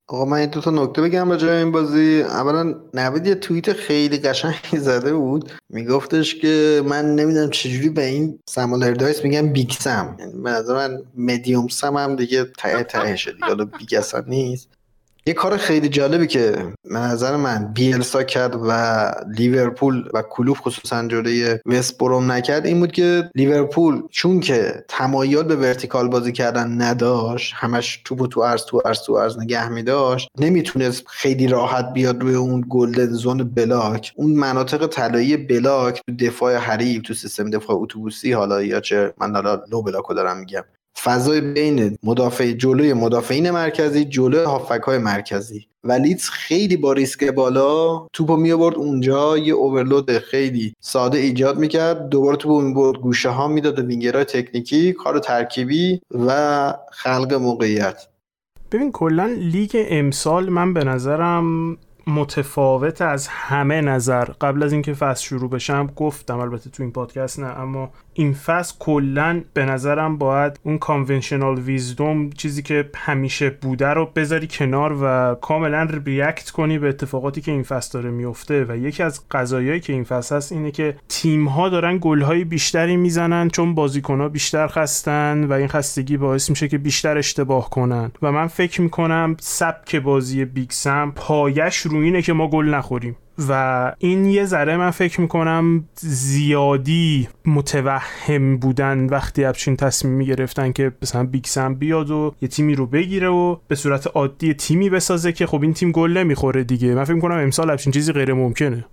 S3: آقا من این دو تا نکته بگم جای این بازی. اولا نوید یه توییت خیلی قشنگی زده بود. میگفتش که من نمی‌دونم چجوری به این سم آلاردایس میگم Big Sam. یعنی به نظر من medium Sam هم دیگه ته تهشه دیگه. حالا big نیست. یه کار خیلی جالبی که به نظر من بیلسا کرد و لیورپول و کلوپ خصوصا جلوی وست بروم نکرد این بود که لیورپول چون که تمایل به vertical بازی کردن نداشت همش توپ تو عرض تو عرض تو عرض نگه می داشت نمی‌تونست خیلی راحت بیاد روی اون golden zone block اون مناطق طلایی block تو دفاع حریف تو سیستم دفاع اتوبوسی حالا یا چه من حالا low block و دارم میگم. فضای بین مدافع جلوی مدافعین مرکزی جلوی هافبک های مرکزی. و لیدز خیلی با ریسک بالا توپو می آورد اونجا یه overload خیلی ساده ایجاد می‌کرد. دوباره توپو می برد گوشه ها می‌داد وینگرهای تکنیکی کار ترکیبی و خلق موقعیت.
S4: ببین کلا لیگ امسال من به نظرم متفاوت از همه نظر. قبل از اینکه فصل شروع بشم گفتم البته تو این پادکست نه اما این فصل کلا به نظرم باید اون conventional wisdom چیزی که همیشه بوده رو بذاری کنار و کاملا react کنی به اتفاقاتی که این فصل داره میفته. و یکی از قضایایی که این فصل هست اینه که تیم ها دارن گل های بیشتری می‌زنن چون بازیکن ها بیشتر خستن و این خستگی باعث میشه که بیشتر اشتباه کنن. و من فکر می‌کنم سبک بازی بیگ سم پایش رو اینه که ما گل نخوریم. و این یه ذره من فکر می‌کنم زیادی متوهم بودن وقتی افشین تصمیمی گرفتن که مثلا بیکسم بیاد و یه تیمی رو بگیره و به صورت عادی تیمی بسازه که خب این تیم گل نمی‌خوره دیگه. من فکر می‌کنم امسال افشین چیزی غیر ممکنه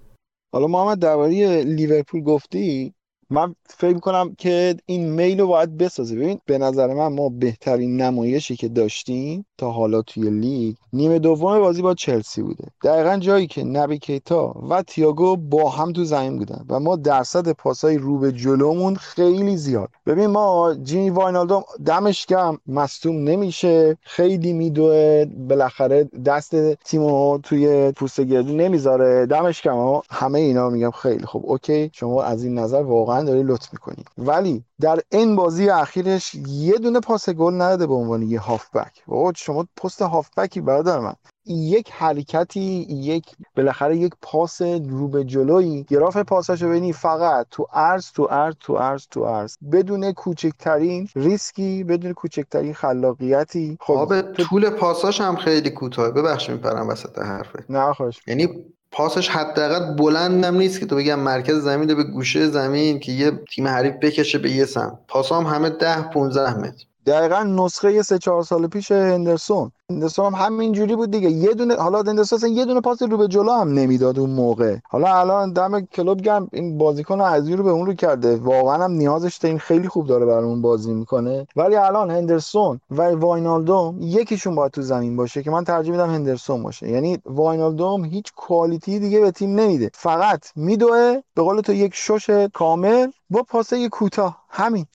S2: حالا محمد درباره لیورپول گفتی؟ من فکر کنم که این میل رو باید بسازه ببین به نظر من ما بهترین نمایشی که داشتیم تا حالا توی لیگ نیمه دوم بازی با چلسی بوده. دقیقا جایی که نبی کیتا و تیاگو با هم تو زمین بودن و ما درصد پاسای رو به جلومون خیلی زیاد. ببین ما جینی واینالدوم دمش کم مصدوم نمیشه. خیلی میدوه. بالاخره دست تیمو توی پوست گردو نمی‌ذاره. دمش گرم همه اینا میگم خیلی خوب. اوکی. شما از این نظر واقعا داری لطف می‌کنی. ولی در این بازی اخیرش یه دونه پاس گل نداده به عنوان یه هافبک. و شما پست هافبکی برادر من. یک حرکتی یک بالاخره یک پاس رو به جلویی گراف پاساشو ببینی فقط تو عرض تو عرض تو عرض تو عرض. بدون کوچکترین ریسکی بدون کوچکترین خلاقیتی.
S3: خب طول پاساش هم خیلی کوتاه ببخشید میپرم وسط حرفه
S2: نه خوش
S3: یعنی پاسش حداقل بلندم نیست که تو بگم مرکز زمین به گوشه زمین که یه تیم حریف بکشه به یه سمت. پاس هم همه ده 15 متر.
S2: دقیقا نسخه سه چهار سال پیش هندرسون. هندرسون هم همین جوری بود دیگه. یه دونه حالا هندرسون یه دونه پاس رو به جلو هم نمی‌داد اون موقع. حالا الان دم کلوب گم این بازیکن از رو به اون رو کرده. واقعا هم نیازش این خیلی خوب داره برای اون بازی می‌کنه. ولی الان هندرسون و واینالدوم یکیشون باید تو زمین باشه که من ترجیح میدم هندرسون باشه. یعنی واینالدوم هیچ کوالیتی دیگه به تیم نمیده. فقط میدوه به قول تو یک شش کامل با پاسه کوتاه. همین.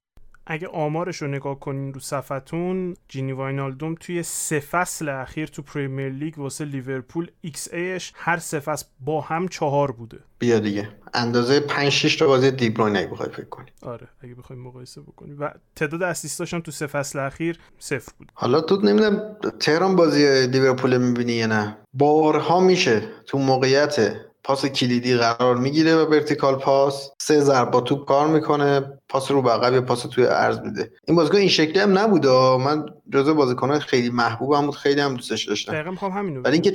S4: اگه آمارش رو نگاه کنین رو صفتون جینی واینالدوم توی سه فصل اخیر تو پریمیر لیگ واسه لیورپول xA ش هر سه فصل با هم چهار بوده.
S3: بیا دیگه. اندازه 5 6 تا بازی دیبروین اگه بخوای فکر کنی.
S4: آره اگه بخوای مقایسه بکنی و تعداد اسیستاش هم تو سه فصل اخیر صفر بود.
S3: حالا تو نمی‌دونم تهران بازی لیورپول می‌بینی یا نه؟ بارها میشه تو موقعیت پاس کلیدی قرار می‌گیره و vertical پاس سه ضرب با توپ کار می‌کنه پاس رو به عقب یا پاس توی عرض میده. این بازیکن این شکلی هم نبود من جزو بازیکنان خیلی محبوبم بود خیلی هم دوستش داشتم.
S4: دقیقاً می‌خوام همینو
S3: ولی اینکه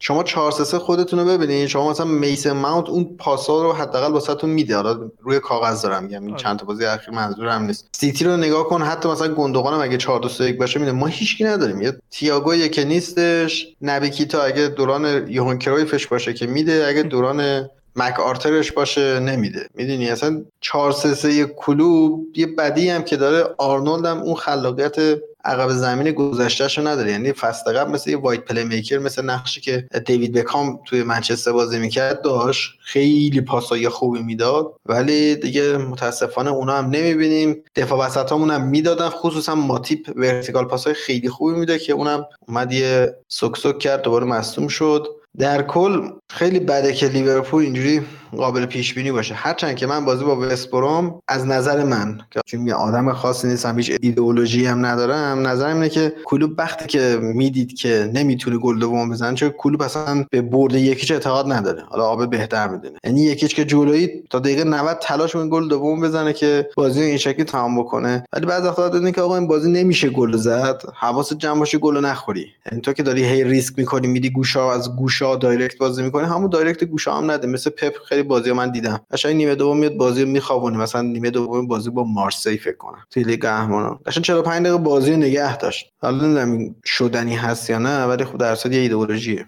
S3: شما 4 3 خودتون رو ببینید شما مثلا میسن ماونت اون پاسا رو حداقل واسهتون میده. حالا روی کاغذ دارم میگم. این آره. چند تا بازی اخیر منظورم نیست. سیتی رو نگاه کن. حتی مثلا گندوقان اگه 4 2 3 1 باشه میده ما هیچکی نداریم. یه تییاگو که نیستش. نبی کیتا اگه دوران یوهان کرایفش باشه که میده. اگه دوران مک آرترش باشه نمیده. می‌دونی؟ اصلا 4 3 3 کلوپ یه بدی هم که داره. آرنولد هم اون خلاقیت عقب زمین گذشتهشو نداره. یعنی فصل قبل مثل یه wide playmaker مثل نقشی که دیوید بکام توی منچستر بازی می‌کرد داشت. خیلی پاسای خوبی می‌داد. ولی دیگه متاسفانه اونا هم نمی‌بینیم. دفاع وسطامون هم می‌دادن. خصوصا ماتیپ vertical پاسای خیلی خوبی میده که اونم اومد یه سک کرد دوباره مصدوم شد. در کل خیلی بده که لیورپول اینجوری قابل پیش بینی باشه. هرچند که من بازی با وستبروم از نظر من که چون یه آدم خاصی نیستم هیچ ایدئولوژی هم ندارم نظرم اینه که کلوب وقتی که می‌دید که نمی‌تونه گل دوم بزنه چون کلوب اصلا به برد یک هیچ اعتقاد نداره. حالا آبد بهتر می‌دونه. یعنی یک هیچ که جلویی تا دقیقه 90 تلاش کنه گل دوم بزنه که بازی این شکلی تمام بکنه. ولی بعضی وقتا دیدن که آقا این بازی نمیشه گل زد حواست جمع باشه گل نخوری. یعنی تو که داری هی ریسک می‌کنی میدی گوشا از گوشا direct بازی می‌کنی همون direct گوشا هم نده. مثل پپ خیلی بازی من دیدم. قشنگ نیمه دوم میاد بازی رو میخوابونه. مثلا نیمه دوم بازی با مارسی فکر کنم. توی لیگ قهرمانان. قشنگ 45 دقیقه بازی نگه داشت. حالا نمی‌دونم شدنی هست یا نه ولی خب در یه ایدئولوژیه.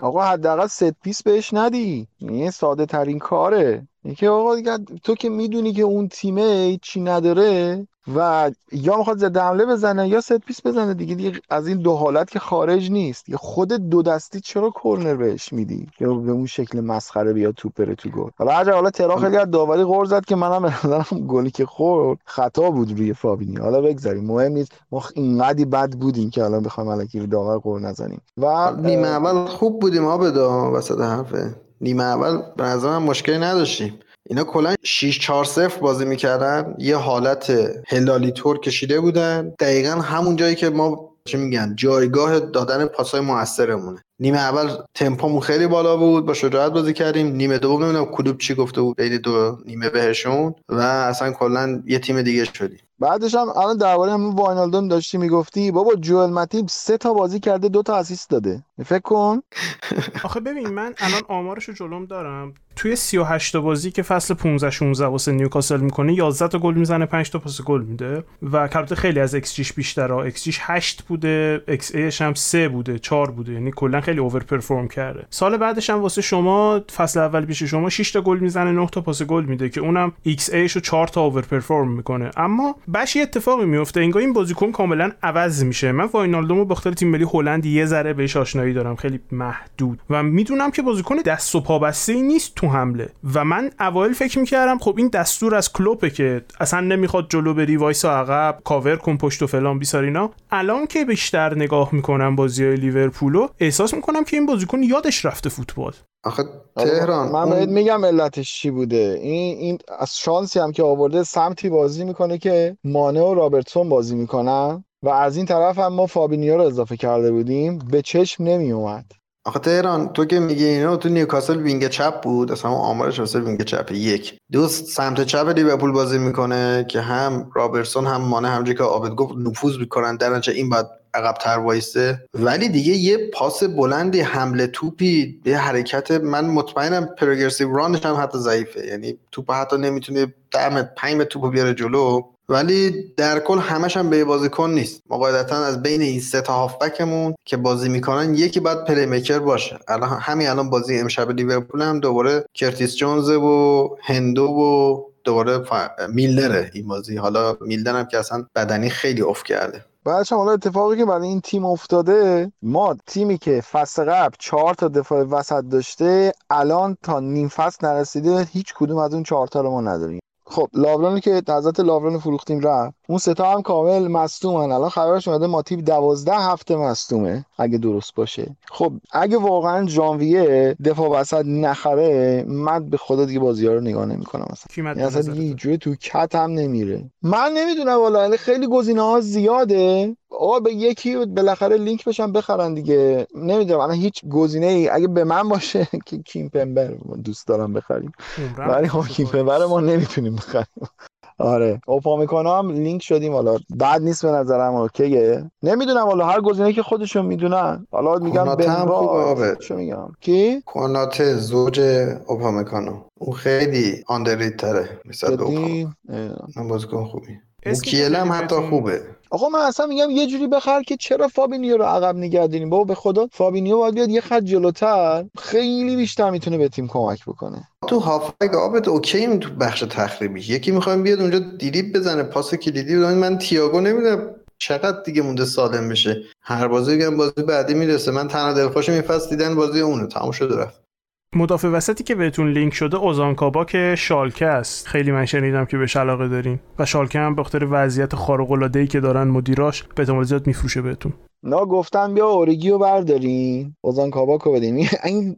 S2: آقا حداقل set piece بهش ندی. این ساده ترین کاره. اینکه آقا دیگه تو که می‌دونی که اون تیمه چی نداره و یا می‌خواد ضد حمله بزنه یا set piece بزنه دیگه, دیگه از این دو حالت که خارج نیست. یا خود دو دستی چرا کرنر بهش میدی؟ یا به اون شکل مسخره بیا توپ بره تو گل. حالا هر حالا ترا خیلی از داوری غر زد که منم نظرم گلی که خورد خطا بود روی فابینیو حالا بگذاریم مهم نیست. ما اینقدی بد بودیم که الان بخوایم الکی داور غر نزنیم.
S3: و نیمه اول خوب بودیم آبدا وسط حرفه. نیمه اول به نظرم مشکلی نداشتیم. اینا کلا 6 4 0 بازی می‌کردن. یه حالت هلالی تور کشیده بودن. دقیقا همون جایی که ما چه میگن جایگاه دادن پاسای موثرمونه. نیمه اول تمپومون خیلی بالا بود با شجاعت بازی کردیم. نیمه دوم نمی‌دونم کلوب چی گفته بود بین دو نیمه بهشون و اصلا کلا یه تیم دیگه شدیم.
S2: بعدش هم الان درباره همون واینالدوم داشتی می‌گفتی بابا جوئل متیب سه تا بازی کرده دو تا assist داده. فکر کن.
S4: آخه ببین من الان آمارشو جلوم دارم. توی 38 تا بازی که فصل 15 16 واسه نیوکاسل می‌کنه 11 تا گل می‌زنه 5 تا پاس گل میده. و البته خیلی از ایکس جیش بیشتره. ایکس جیش 8 بوده xA ش هم 3 بوده 4 بوده یعنی کلا خیلی over perform کرده. سال بعدش هم واسه شما فصل اول پیش شما 6 تا گل می‌زنه 9 تا پاس گل میده که اونم xA ش رو 4 تا over perform می‌کنه. اما بش یه اتفاقی میفته انگار این بازیکن کاملا عوض میشه. من واینالدومو با تیم ملی هلند یه ذره بهش آشنایی دارم خیلی محدود. و می‌دونم که بازیکن دست و پا بسته نیست تو حمله. و من اوایل فکر می‌کردم خب این دستور از کلوپه که اصلا نمی‌خواد جلو بری وایسا عقب کاور کن پشت و فلان بیسار اینا الان که بیشتر نگاه می‌کنم بازی های لیورپولو احساس می‌کنم که این بازیکن یادش رفته فوتبال.
S3: آخه تهران.
S2: من بهت میگم علتش چی بوده. این این از شانسی هم که آورده سمتی بازی می‌کنه که مانه و رابرتسون بازی می‌کنن و از این طرف هم ما فابینیو رو اضافه کرده بودیم به چشم نمیومد
S3: آخه تهران تو که میگی اینا تو نیوکاسل wing چپ بود اصلا آمارش واسه wing چپ یک. دوست سمت چپ لیورپول بازی می‌کنه که هم رابرتسون هم مانه همونجوری که آبد گفت نفوذ می‌کنن در این باید عقب تر وایسته ولی دیگه یه پاس بلندی حمله توپی یه حرکت من مطمئنم progressive run ش هم حتی ضعیفه. یعنی توپ حتی نمی‌تونه دم 5 توپو بیاره جلو. ولی در کل همش هم به بازیکن نیست. ما از بین این سه تا هافبکمون که بازی می‌کنن یکی باید playmaker باشه. الان همین الان بازی امشب لیورپول هم دوباره کرتیس جونز و هندو و دوباره ف... میلنره این بازی. حالا میلنر هم که اصلا بدنی خیلی افت کرده.
S2: بعدش حالا اتفاقی که برای این تیم افتاده ما تیمی که فصل قبل چهار تا دفاع وسط داشته الان تا نیم فصل نرسیده هیچ کدوم از اون چهار تا رو ما نداریم. خب لاورانی که حضرت لاوران فروختیم رفت. اون ستا هم کامل مصدومن. الان خبرش اومده ماتیب دوازده هفته مصدومه اگه درست باشه. خب اگه واقعا ژانویه دفاع وسط نخره من به خدا دیگه بازی ها رو نگاه نمی‌کنم مثلا یعنی اصلا دیگه تو کت هم نمیره. من نمی‌دونم والا یعنی خیلی گزینه ها زیاده. آقا به یکی بالاخره لینک بشن بخرن دیگه. نمی‌دونم الان هیچ گزینه ای اگه به من باشه که کیمپمبر دوست دارم بخریم. ولی خب کیمپمبر ما نمی‌تونیم بخریم. آره. اوپامیکانو هم لینک شدیم حالا بعد نیست به نظرم اوکیه. نمی‌دونم حالا هر گزینه که خودشون می‌دونن. حالا میگم به
S3: خوبه
S2: چه میگم؟ کی؟
S3: کناته زوج اوپامیکانو اون خیلی آندرریت تره مثلا من بازیکن خوبی. کیل هم حتی خوبه.
S2: آقا من اصلا میگم یه جوری بخر که چرا فابینیو رو عقب نگه داریم بابا به خدا فابینیو باید بیاد یه خط جلوتر. خیلی بیشتر می‌تونه به تیم کمک بکنه.
S3: تو هافبک آبد OK تو بخش تخریبی. یکی می‌خوایم بیاد اونجا دریبل بزنه پاس کلیدی بدن. من تییاگو نمی‌دونم چقدر دیگه مونده سالم بشه. هر بازی میگم بازی بعدی می‌رسه. من تنها دلخوشم این فصل دیدن بازی اونه تموم شده رفت.
S4: مدافع وسطی که بهتون لینک شده اوزان کاباک شالکه است. خیلی من شنیدم که بهش علاقه دارین و شالکه هم به خاطر وضعیت خارق العاده ای که دارن مدیراش به احتمال زیاد میفروشه بهتون.
S2: نا گفتم بیا اوریگیو بردارین. اوزان کاباکو بدین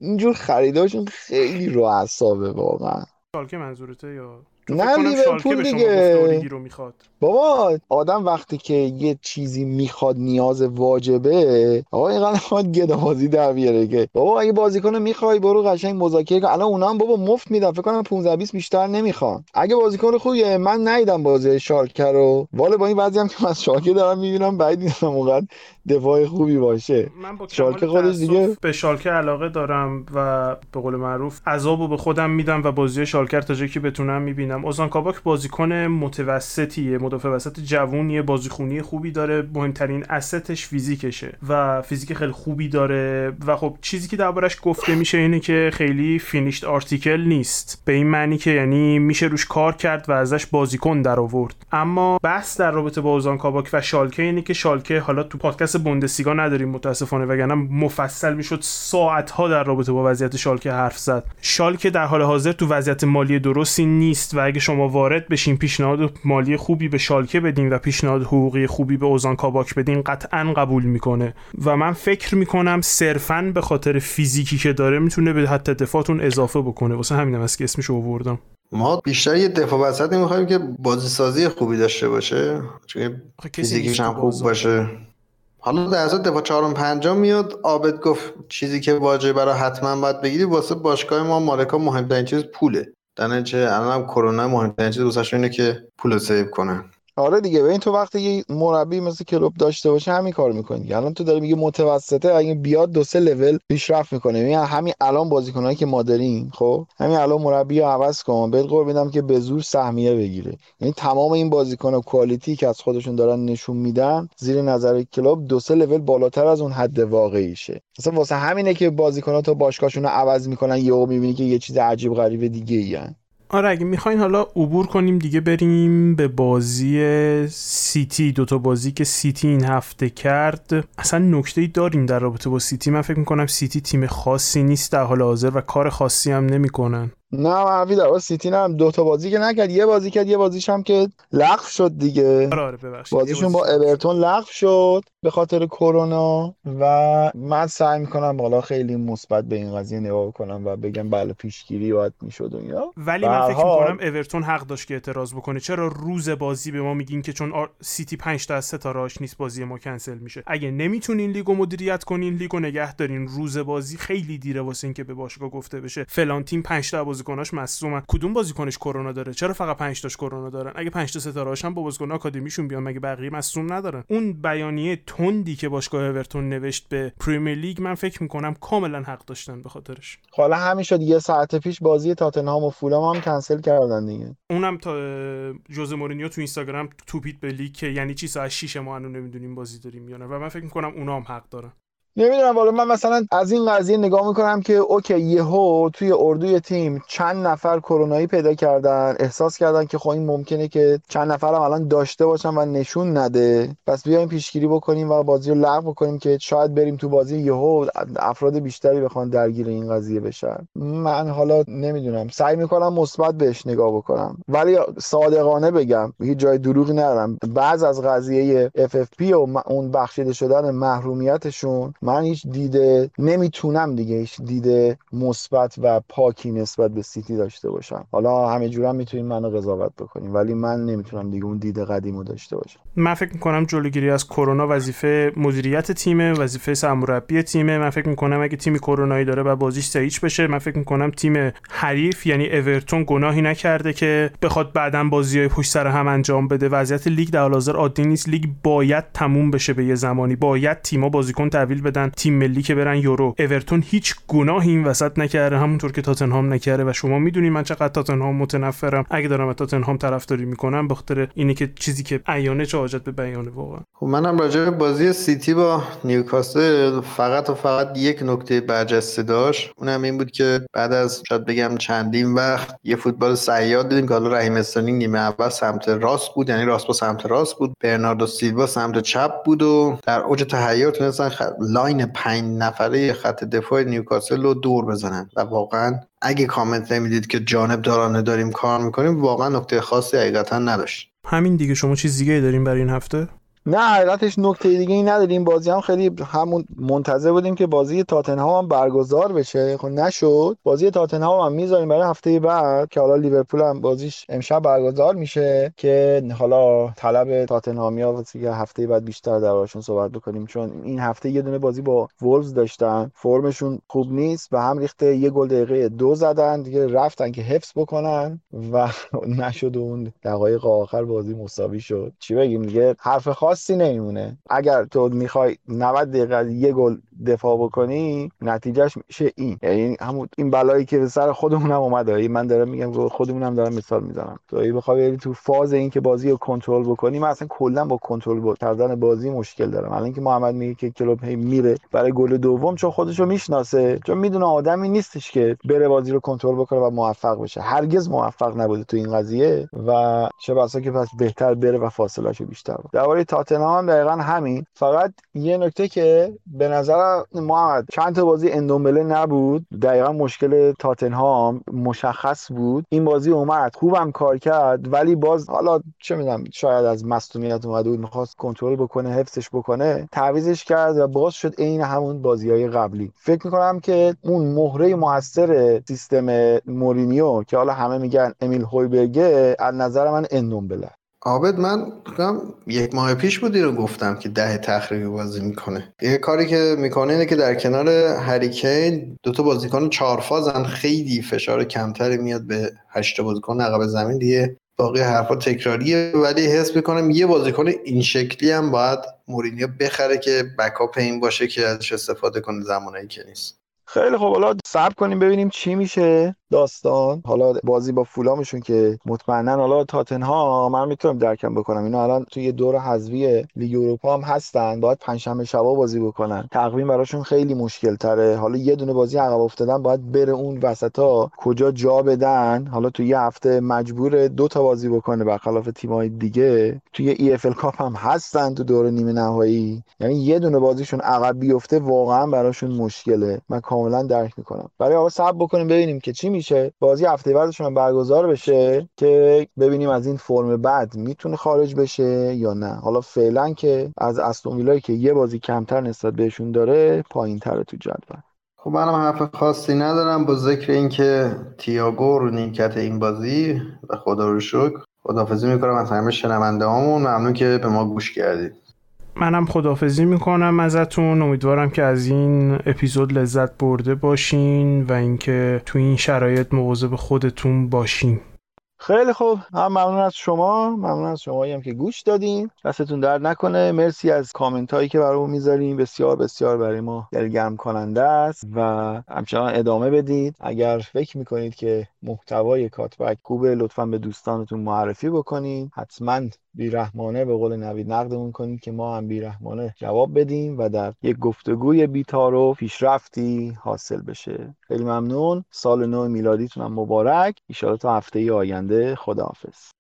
S2: اینجور خریداشون خیلی رو اعصابه واقعا.
S4: شالکه منظورته یا
S2: نه لیورپول دیگه.
S4: رو می‌خواد.
S2: بابا آدم وقتی که یه چیزی می‌خواد نیاز واجبه آقا اینقدر خواهد گدابازی در بیاره که. بابا اگه بازیکن می‌خوای برو قشنگ مذاکره کن. الان اونا هم بابا مفت میدن فکر کنم 15 20 بیشتر نمی‌خوان. اگه بازیکن خوبیه من ندیدم بازی شالکه رو. والا با این وضعی هم که من شالکه دارم می‌بینم بعید نیستم اونقدر دفاع خوبی باشه.
S4: من با
S2: شالکه خودش دیگه
S4: به شالکه علاقه دارم و به قول معروف عذابو به خودم میدم و بازی شالکه تا جایی که بتونم می‌بینم. اوزان کاباک بازیکن متوسطیه مدافع وسط جوونیه بازیخونی خوبی داره مهمترین asset ش فیزیکشه و فیزیک خیلی خوبی داره و خب چیزی که دربارش گفته میشه اینه که خیلی finished article نیست. به این معنی که یعنی میشه روش کار کرد و ازش بازیکن در آورد. اما بحث در رابطه با اوزان کاباک و شالکه اینه که شالکه حالا تو پادکست بوندسلیگا نداریم متاسفانه وگرنه مفصل می‌شد ساعت ها در رابطه با وضعیت شالکه حرف زد. شالکه در حال حاضر تو وضعیت مالی درستی نیست و اگه شما وارد بشین پیشنهاد مالی خوبی به شالکه بدین و پیشنهاد حقوقی خوبی به اوزان کاباک بدین قطعا قبول می‌کنه. و من فکر می‌کنم صرفا به خاطر فیزیکی که داره می‌تونه به حتی دفاعتون اضافه بکنه. واسه همینم است که اسمش آوردم.
S3: ما بیشتر یه دفاع وسط می‌خوایم که بازی سازی خوبی داشته باشه. چون فیزیکش هم خوب باشه. حالا در از دفاع چهارم پنجم میاد آبد گفت چیزی که واجه برای حتما باید بگیری واسه باشگاه ما مالکا مهمترین چیز پوله. در چه الان هم کرونا مهمترین چیز واسه اینه که پول save کنه
S2: آره دیگه ببین تو وقتی یه مربی مثل کلوب داشته باشه همین کار می‌کنی الان تو داری میگه متوسطه اگه بیاد دو سه لول پیشرفت می‌کنه. یعنی همین الان بازیکنایی که ما داریم خب؟ همین الان مربی رو عوض کن. بهت قول میدم که به زور سهمیه بگیره. یعنی تمام این بازیکن کوالیتی که از خودشون دارن نشون میدن زیر نظر کلوب دو سه لول بالاتر از اون حد واقعیشه. مثلا واسه همینه که بازیکن‌ها تو باشگاهشون رو عوض می‌کنن یهو می‌بینی که یه چیز عجیب غریب دیگه ای
S4: آره اگه می‌خواین حالا عبور کنیم دیگه بریم به بازی سیتی. دوتا بازی که سیتی این هفته کرد. اصلا نکته داریم در رابطه با سیتی. من فکر می‌کنم سیتی تیم خاصی نیست در حال حاضر و کار خاصی هم نمی‌کنن.
S2: نه منفی در سیتی نه دو تا بازی که نکرد. یه بازی کرد یه بازیش هم که لغو شد دیگه.
S4: آره آره
S2: بازیشون با اورتون لغو شد به خاطر کرونا و من سعی می‌کنم بالا خیلی مثبت به این قضیه نگاه کنم و بگم بله پیشگیری باید می‌شد و
S4: ولی من فکر می‌کنم اورتون حق داشت که اعتراض بکنه. چرا روز بازی به ما میگین که چون سیتی 5 تا از ستارهاش نیست بازی ما کنسل میشه؟ اگه نمی‌تونین لیگو مدیریت کنین لیگو نگه دارین. روز بازی خیلی دیره واسه اینکه به باشگاه گفته بشه. فلان تیم 5 تا بازیکناش مصدومن. کدوم بازیکنش کرونا داره؟ چرا فقط 5 تاش کرونا دارن؟ اگه 5 تا ستارهاش هم با بازیکن آکادمیشون بیان مگه بقیه مصدوم ندارن؟ اون بیانیه تندی که باشگاه اورتون نوشت به پریمیر لیگ من فکر می‌کنم کاملا حق داشتن به خاطرش.
S2: حالا همین شد یه ساعت پیش بازی تاتنهام و فولام هم کنسل کردن دیگه.
S4: اونم تا ژوزه مورینیو تو اینستاگرام توپید به لیگ که یعنی چی ساعت 6 ما هنوز نمی‌دونیم بازی داریم یا نه. و من فکر می‌کنم اونا هم حق دارن.
S2: نمی‌دونم والا من مثلا از این قضیه نگاه می‌کنم که okay یهو توی اردوی تیم چند نفر کرونایی پیدا کردن احساس کردن که خب این ممکنه که چند نفر هم الان داشته باشن و نشون نده. پس بیایم پیشگیری بکنیم و بازی رو لغو بکنیم که شاید بریم تو بازی یهو افراد بیشتری بخوان درگیر این قضیه بشن. من حالا نمی‌دونم سعی می‌کنم مثبت بهش نگاه بکنم. ولی صادقانه بگم هیچ جای دروغی ندارم. بعض از قضیه FFP و اون بخشیده شدن محرومیتشون من هیچ دیده نمی‌تونم دیگه هیچ دیده مثبت و پاکی نسبت به سیتی داشته باشم. حالا همه جورم می‌تونین منو قضاوت بکنیم ولی من نمی‌تونم دیگه اون دید قدیمو داشته باشم.
S4: من فکر می‌کنم جلوگیری از کرونا وظیفه مدیریت تیمه وظیفه سرمربی تیمه. من فکر می‌کنم اگه تیمی کرونایی داره و بازیش سهیچ بشه من فکر می‌کنم تیم حریف یعنی اورتون گناهی نکرده که بخواد بعدا بازیای پشت سر هم انجام بده. وضعیت لیگ در حال حاضر عادی نیست. لیگ باید تموم بشه به یه زمانی. باید تیم‌ها بازیکن تحویل بدن. تیم ملی که برن یورو. اورتون هیچ گناهی این وسط نکرده. همونطور که تاتنهام نکرده و شما می‌دونید من چقدر تاتنهام متنفرم. اگه دارم از تاتنهام طرفداری می‌کنم به خاطر اینه که چیزی که عیانه چه حاجت به بیانه واقعا.
S3: خب منم راجع به بازی سیتی با نیوکاسل فقط و فقط یک نکته برجسته داشت. اونم این بود که بعد از شاید بگم چندین وقت یه فوتبال سیاد دیدیم که حالا رحیم استرلینگ نیمه اول سمت راست بود. یعنی راست با سمت راست بود. برناردو سیلوا سمت چپ بود و در اوج تهیع تونستن خ... line پنج نفره خط دفاع نیوکاسل رو دور بزنن. و واقعا اگه کامنت نمی‌دید که جانب دارانه داریم کار می‌کنیم واقعا نکته خاصی حقیقتا نداشت.
S4: همین دیگه. شما چیز دیگه داریم برای این هفته؟
S2: نه حقیقتش نکته دیگه ای نداریم. بازی هم خیلی همون منتظر بودیم که بازی تاتنهام هم برگزار بشه. خب نشد. بازی تاتنهام هم می‌ذاریم برای هفته بعد که حالا لیورپول هم بازیش امشب برگزار میشه که حالا طلب تاتنهامیا واسه که هفته بعد بیشتر دربارشون صحبت بکنیم. چون این هفته یه دونه بازی با وولز داشتن. فرمشون خوب نیست. به هم ریخته یه گل دقیقه دو زدن. دیگه رفتن که حفظ بکنن. و نشد اون دقایق آخر بازی مساوی شد. چی بگیم؟ دیگه حرف خاصی نمیمونه. اگر تو می‌خوای 90 دقیقه یه گل دفاع بکنی نتیجهش میشه این. یعنی همون این بلایی که به سر خودمونم اومده. من دارم میگم خودمونم دارم مثال می‌زنم. تو اگه بخوای تو فاز این که بازی رو کنترل بکنی من اصلا کلا با کنترل کردن بازی مشکل دارم. الان که محمد میگه که کلوب هی میره برای گل دوم چون خودشو می‌شناسه. چون می‌دونه آدمی نیستش که بره بازی رو کنترل بکنه و موفق بشه. هرگز موفق نبوده تو این قضیه و چه بسا که پس بهتر بره و فاصله بیشتر درباره تاتنهام هم دقیقا همین. فقط یه نکته که به نظر محمد چند تا بازی اندومبله نبود. دقیقا مشکل تاتنهام مشخص بود. این بازی اومد خوبم کار کرد ولی باز حالا چه می‌دونم شاید از مصونیت اومده بود می‌خواست کنترل بکنه حفظش بکنه. تعویزش کرد و باز شد عین همون بازی های قبلی. فکر می‌کنم که اون مهره موثر سیستم مورینیو که حالا همه میگن امیل هویبرگه از نظر من اندومبله.
S3: عابد من یک ماه پیش بودی رو گفتم که ده تخریبی بازی می‌کنه. یه کاری که می‌کنه اینه که در کنار هریکین دوتا بازیکن چهارفازن. خیلی فشار کمتری میاد به هشت بازیکن عقب زمین. دیگه باقی حرفا تکراریه. ولی حس می‌کنم یه بازیکن این شکلی هم باید مورینیو بخره که بکاپ این باشه که ازش استفاده کنه زمانی که نیست.
S2: خیلی خب حالا صبر کنیم ببینیم چی میشه. داستان حالا بازی با فولامشون که مطمئنا حالا تاتنها من می‌تونم درکم بکنم. اینا الان توی دور حذفی لیگ اروپا هم هستن باید پنجشنبه شبا بازی بکنن. تقویم براشون خیلی مشکل تره حالا یه دونه بازی عقب افتادن باید بره اون وسطا کجا جا بدن. حالا توی یه هفته مجبور دو تا بازی بکنه برخلاف تیم‌های دیگه. توی ای اف کاپ هم هستن تو دور نیمه نهایی. یعنی یه دونه بازیشون عقب بیفته واقعا براشون مشکله. من کاملا درک می‌کنم. برای آقا صبر بکنیم ببینیم که چی بازی هفته بعدشون برگزار بشه که ببینیم از این فرم بعد می‌تونه خارج بشه یا نه. حالا فعلا که از استون ویلایی که یه بازی کمتر نسبت بهشون داره پایین تره تو جدول.
S3: خب منم حرف خاصی ندارم. با ذکر اینکه تییاگو رو نیمکت این بازی و خدا رو شکر خدافزی می‌کنم از همه شنونده هامون. ممنون که به ما گوش کردید.
S4: منم خدافزی می‌کنم ازتون. امیدوارم که از این اپیزود لذت برده باشین و اینکه تو این شرایط مواظب خودتون باشین.
S2: خیلی خوب. هم ممنون از شما. ممنون از شما هم که گوش دادین. دستتون درد نکنه. مرسی از کامنت هایی که برامون می‌ذارین. بسیار بسیار برای ما دلگرم کننده است و همچنان ادامه بدید. اگر فکر می‌کنید که محتوای کاتبک خوبه لطفا به دوستانتون معرفی بکنید حتما بیرحمانه به قول نوید نقدمون کنید که ما هم بیرحمانه جواب بدیم و در یک گفتگوی بیتارو پیشرفتی حاصل بشه. خیلی ممنون. سال نو میلادیتون مبارک. ایشالا تا هفته آینده خداحافظ.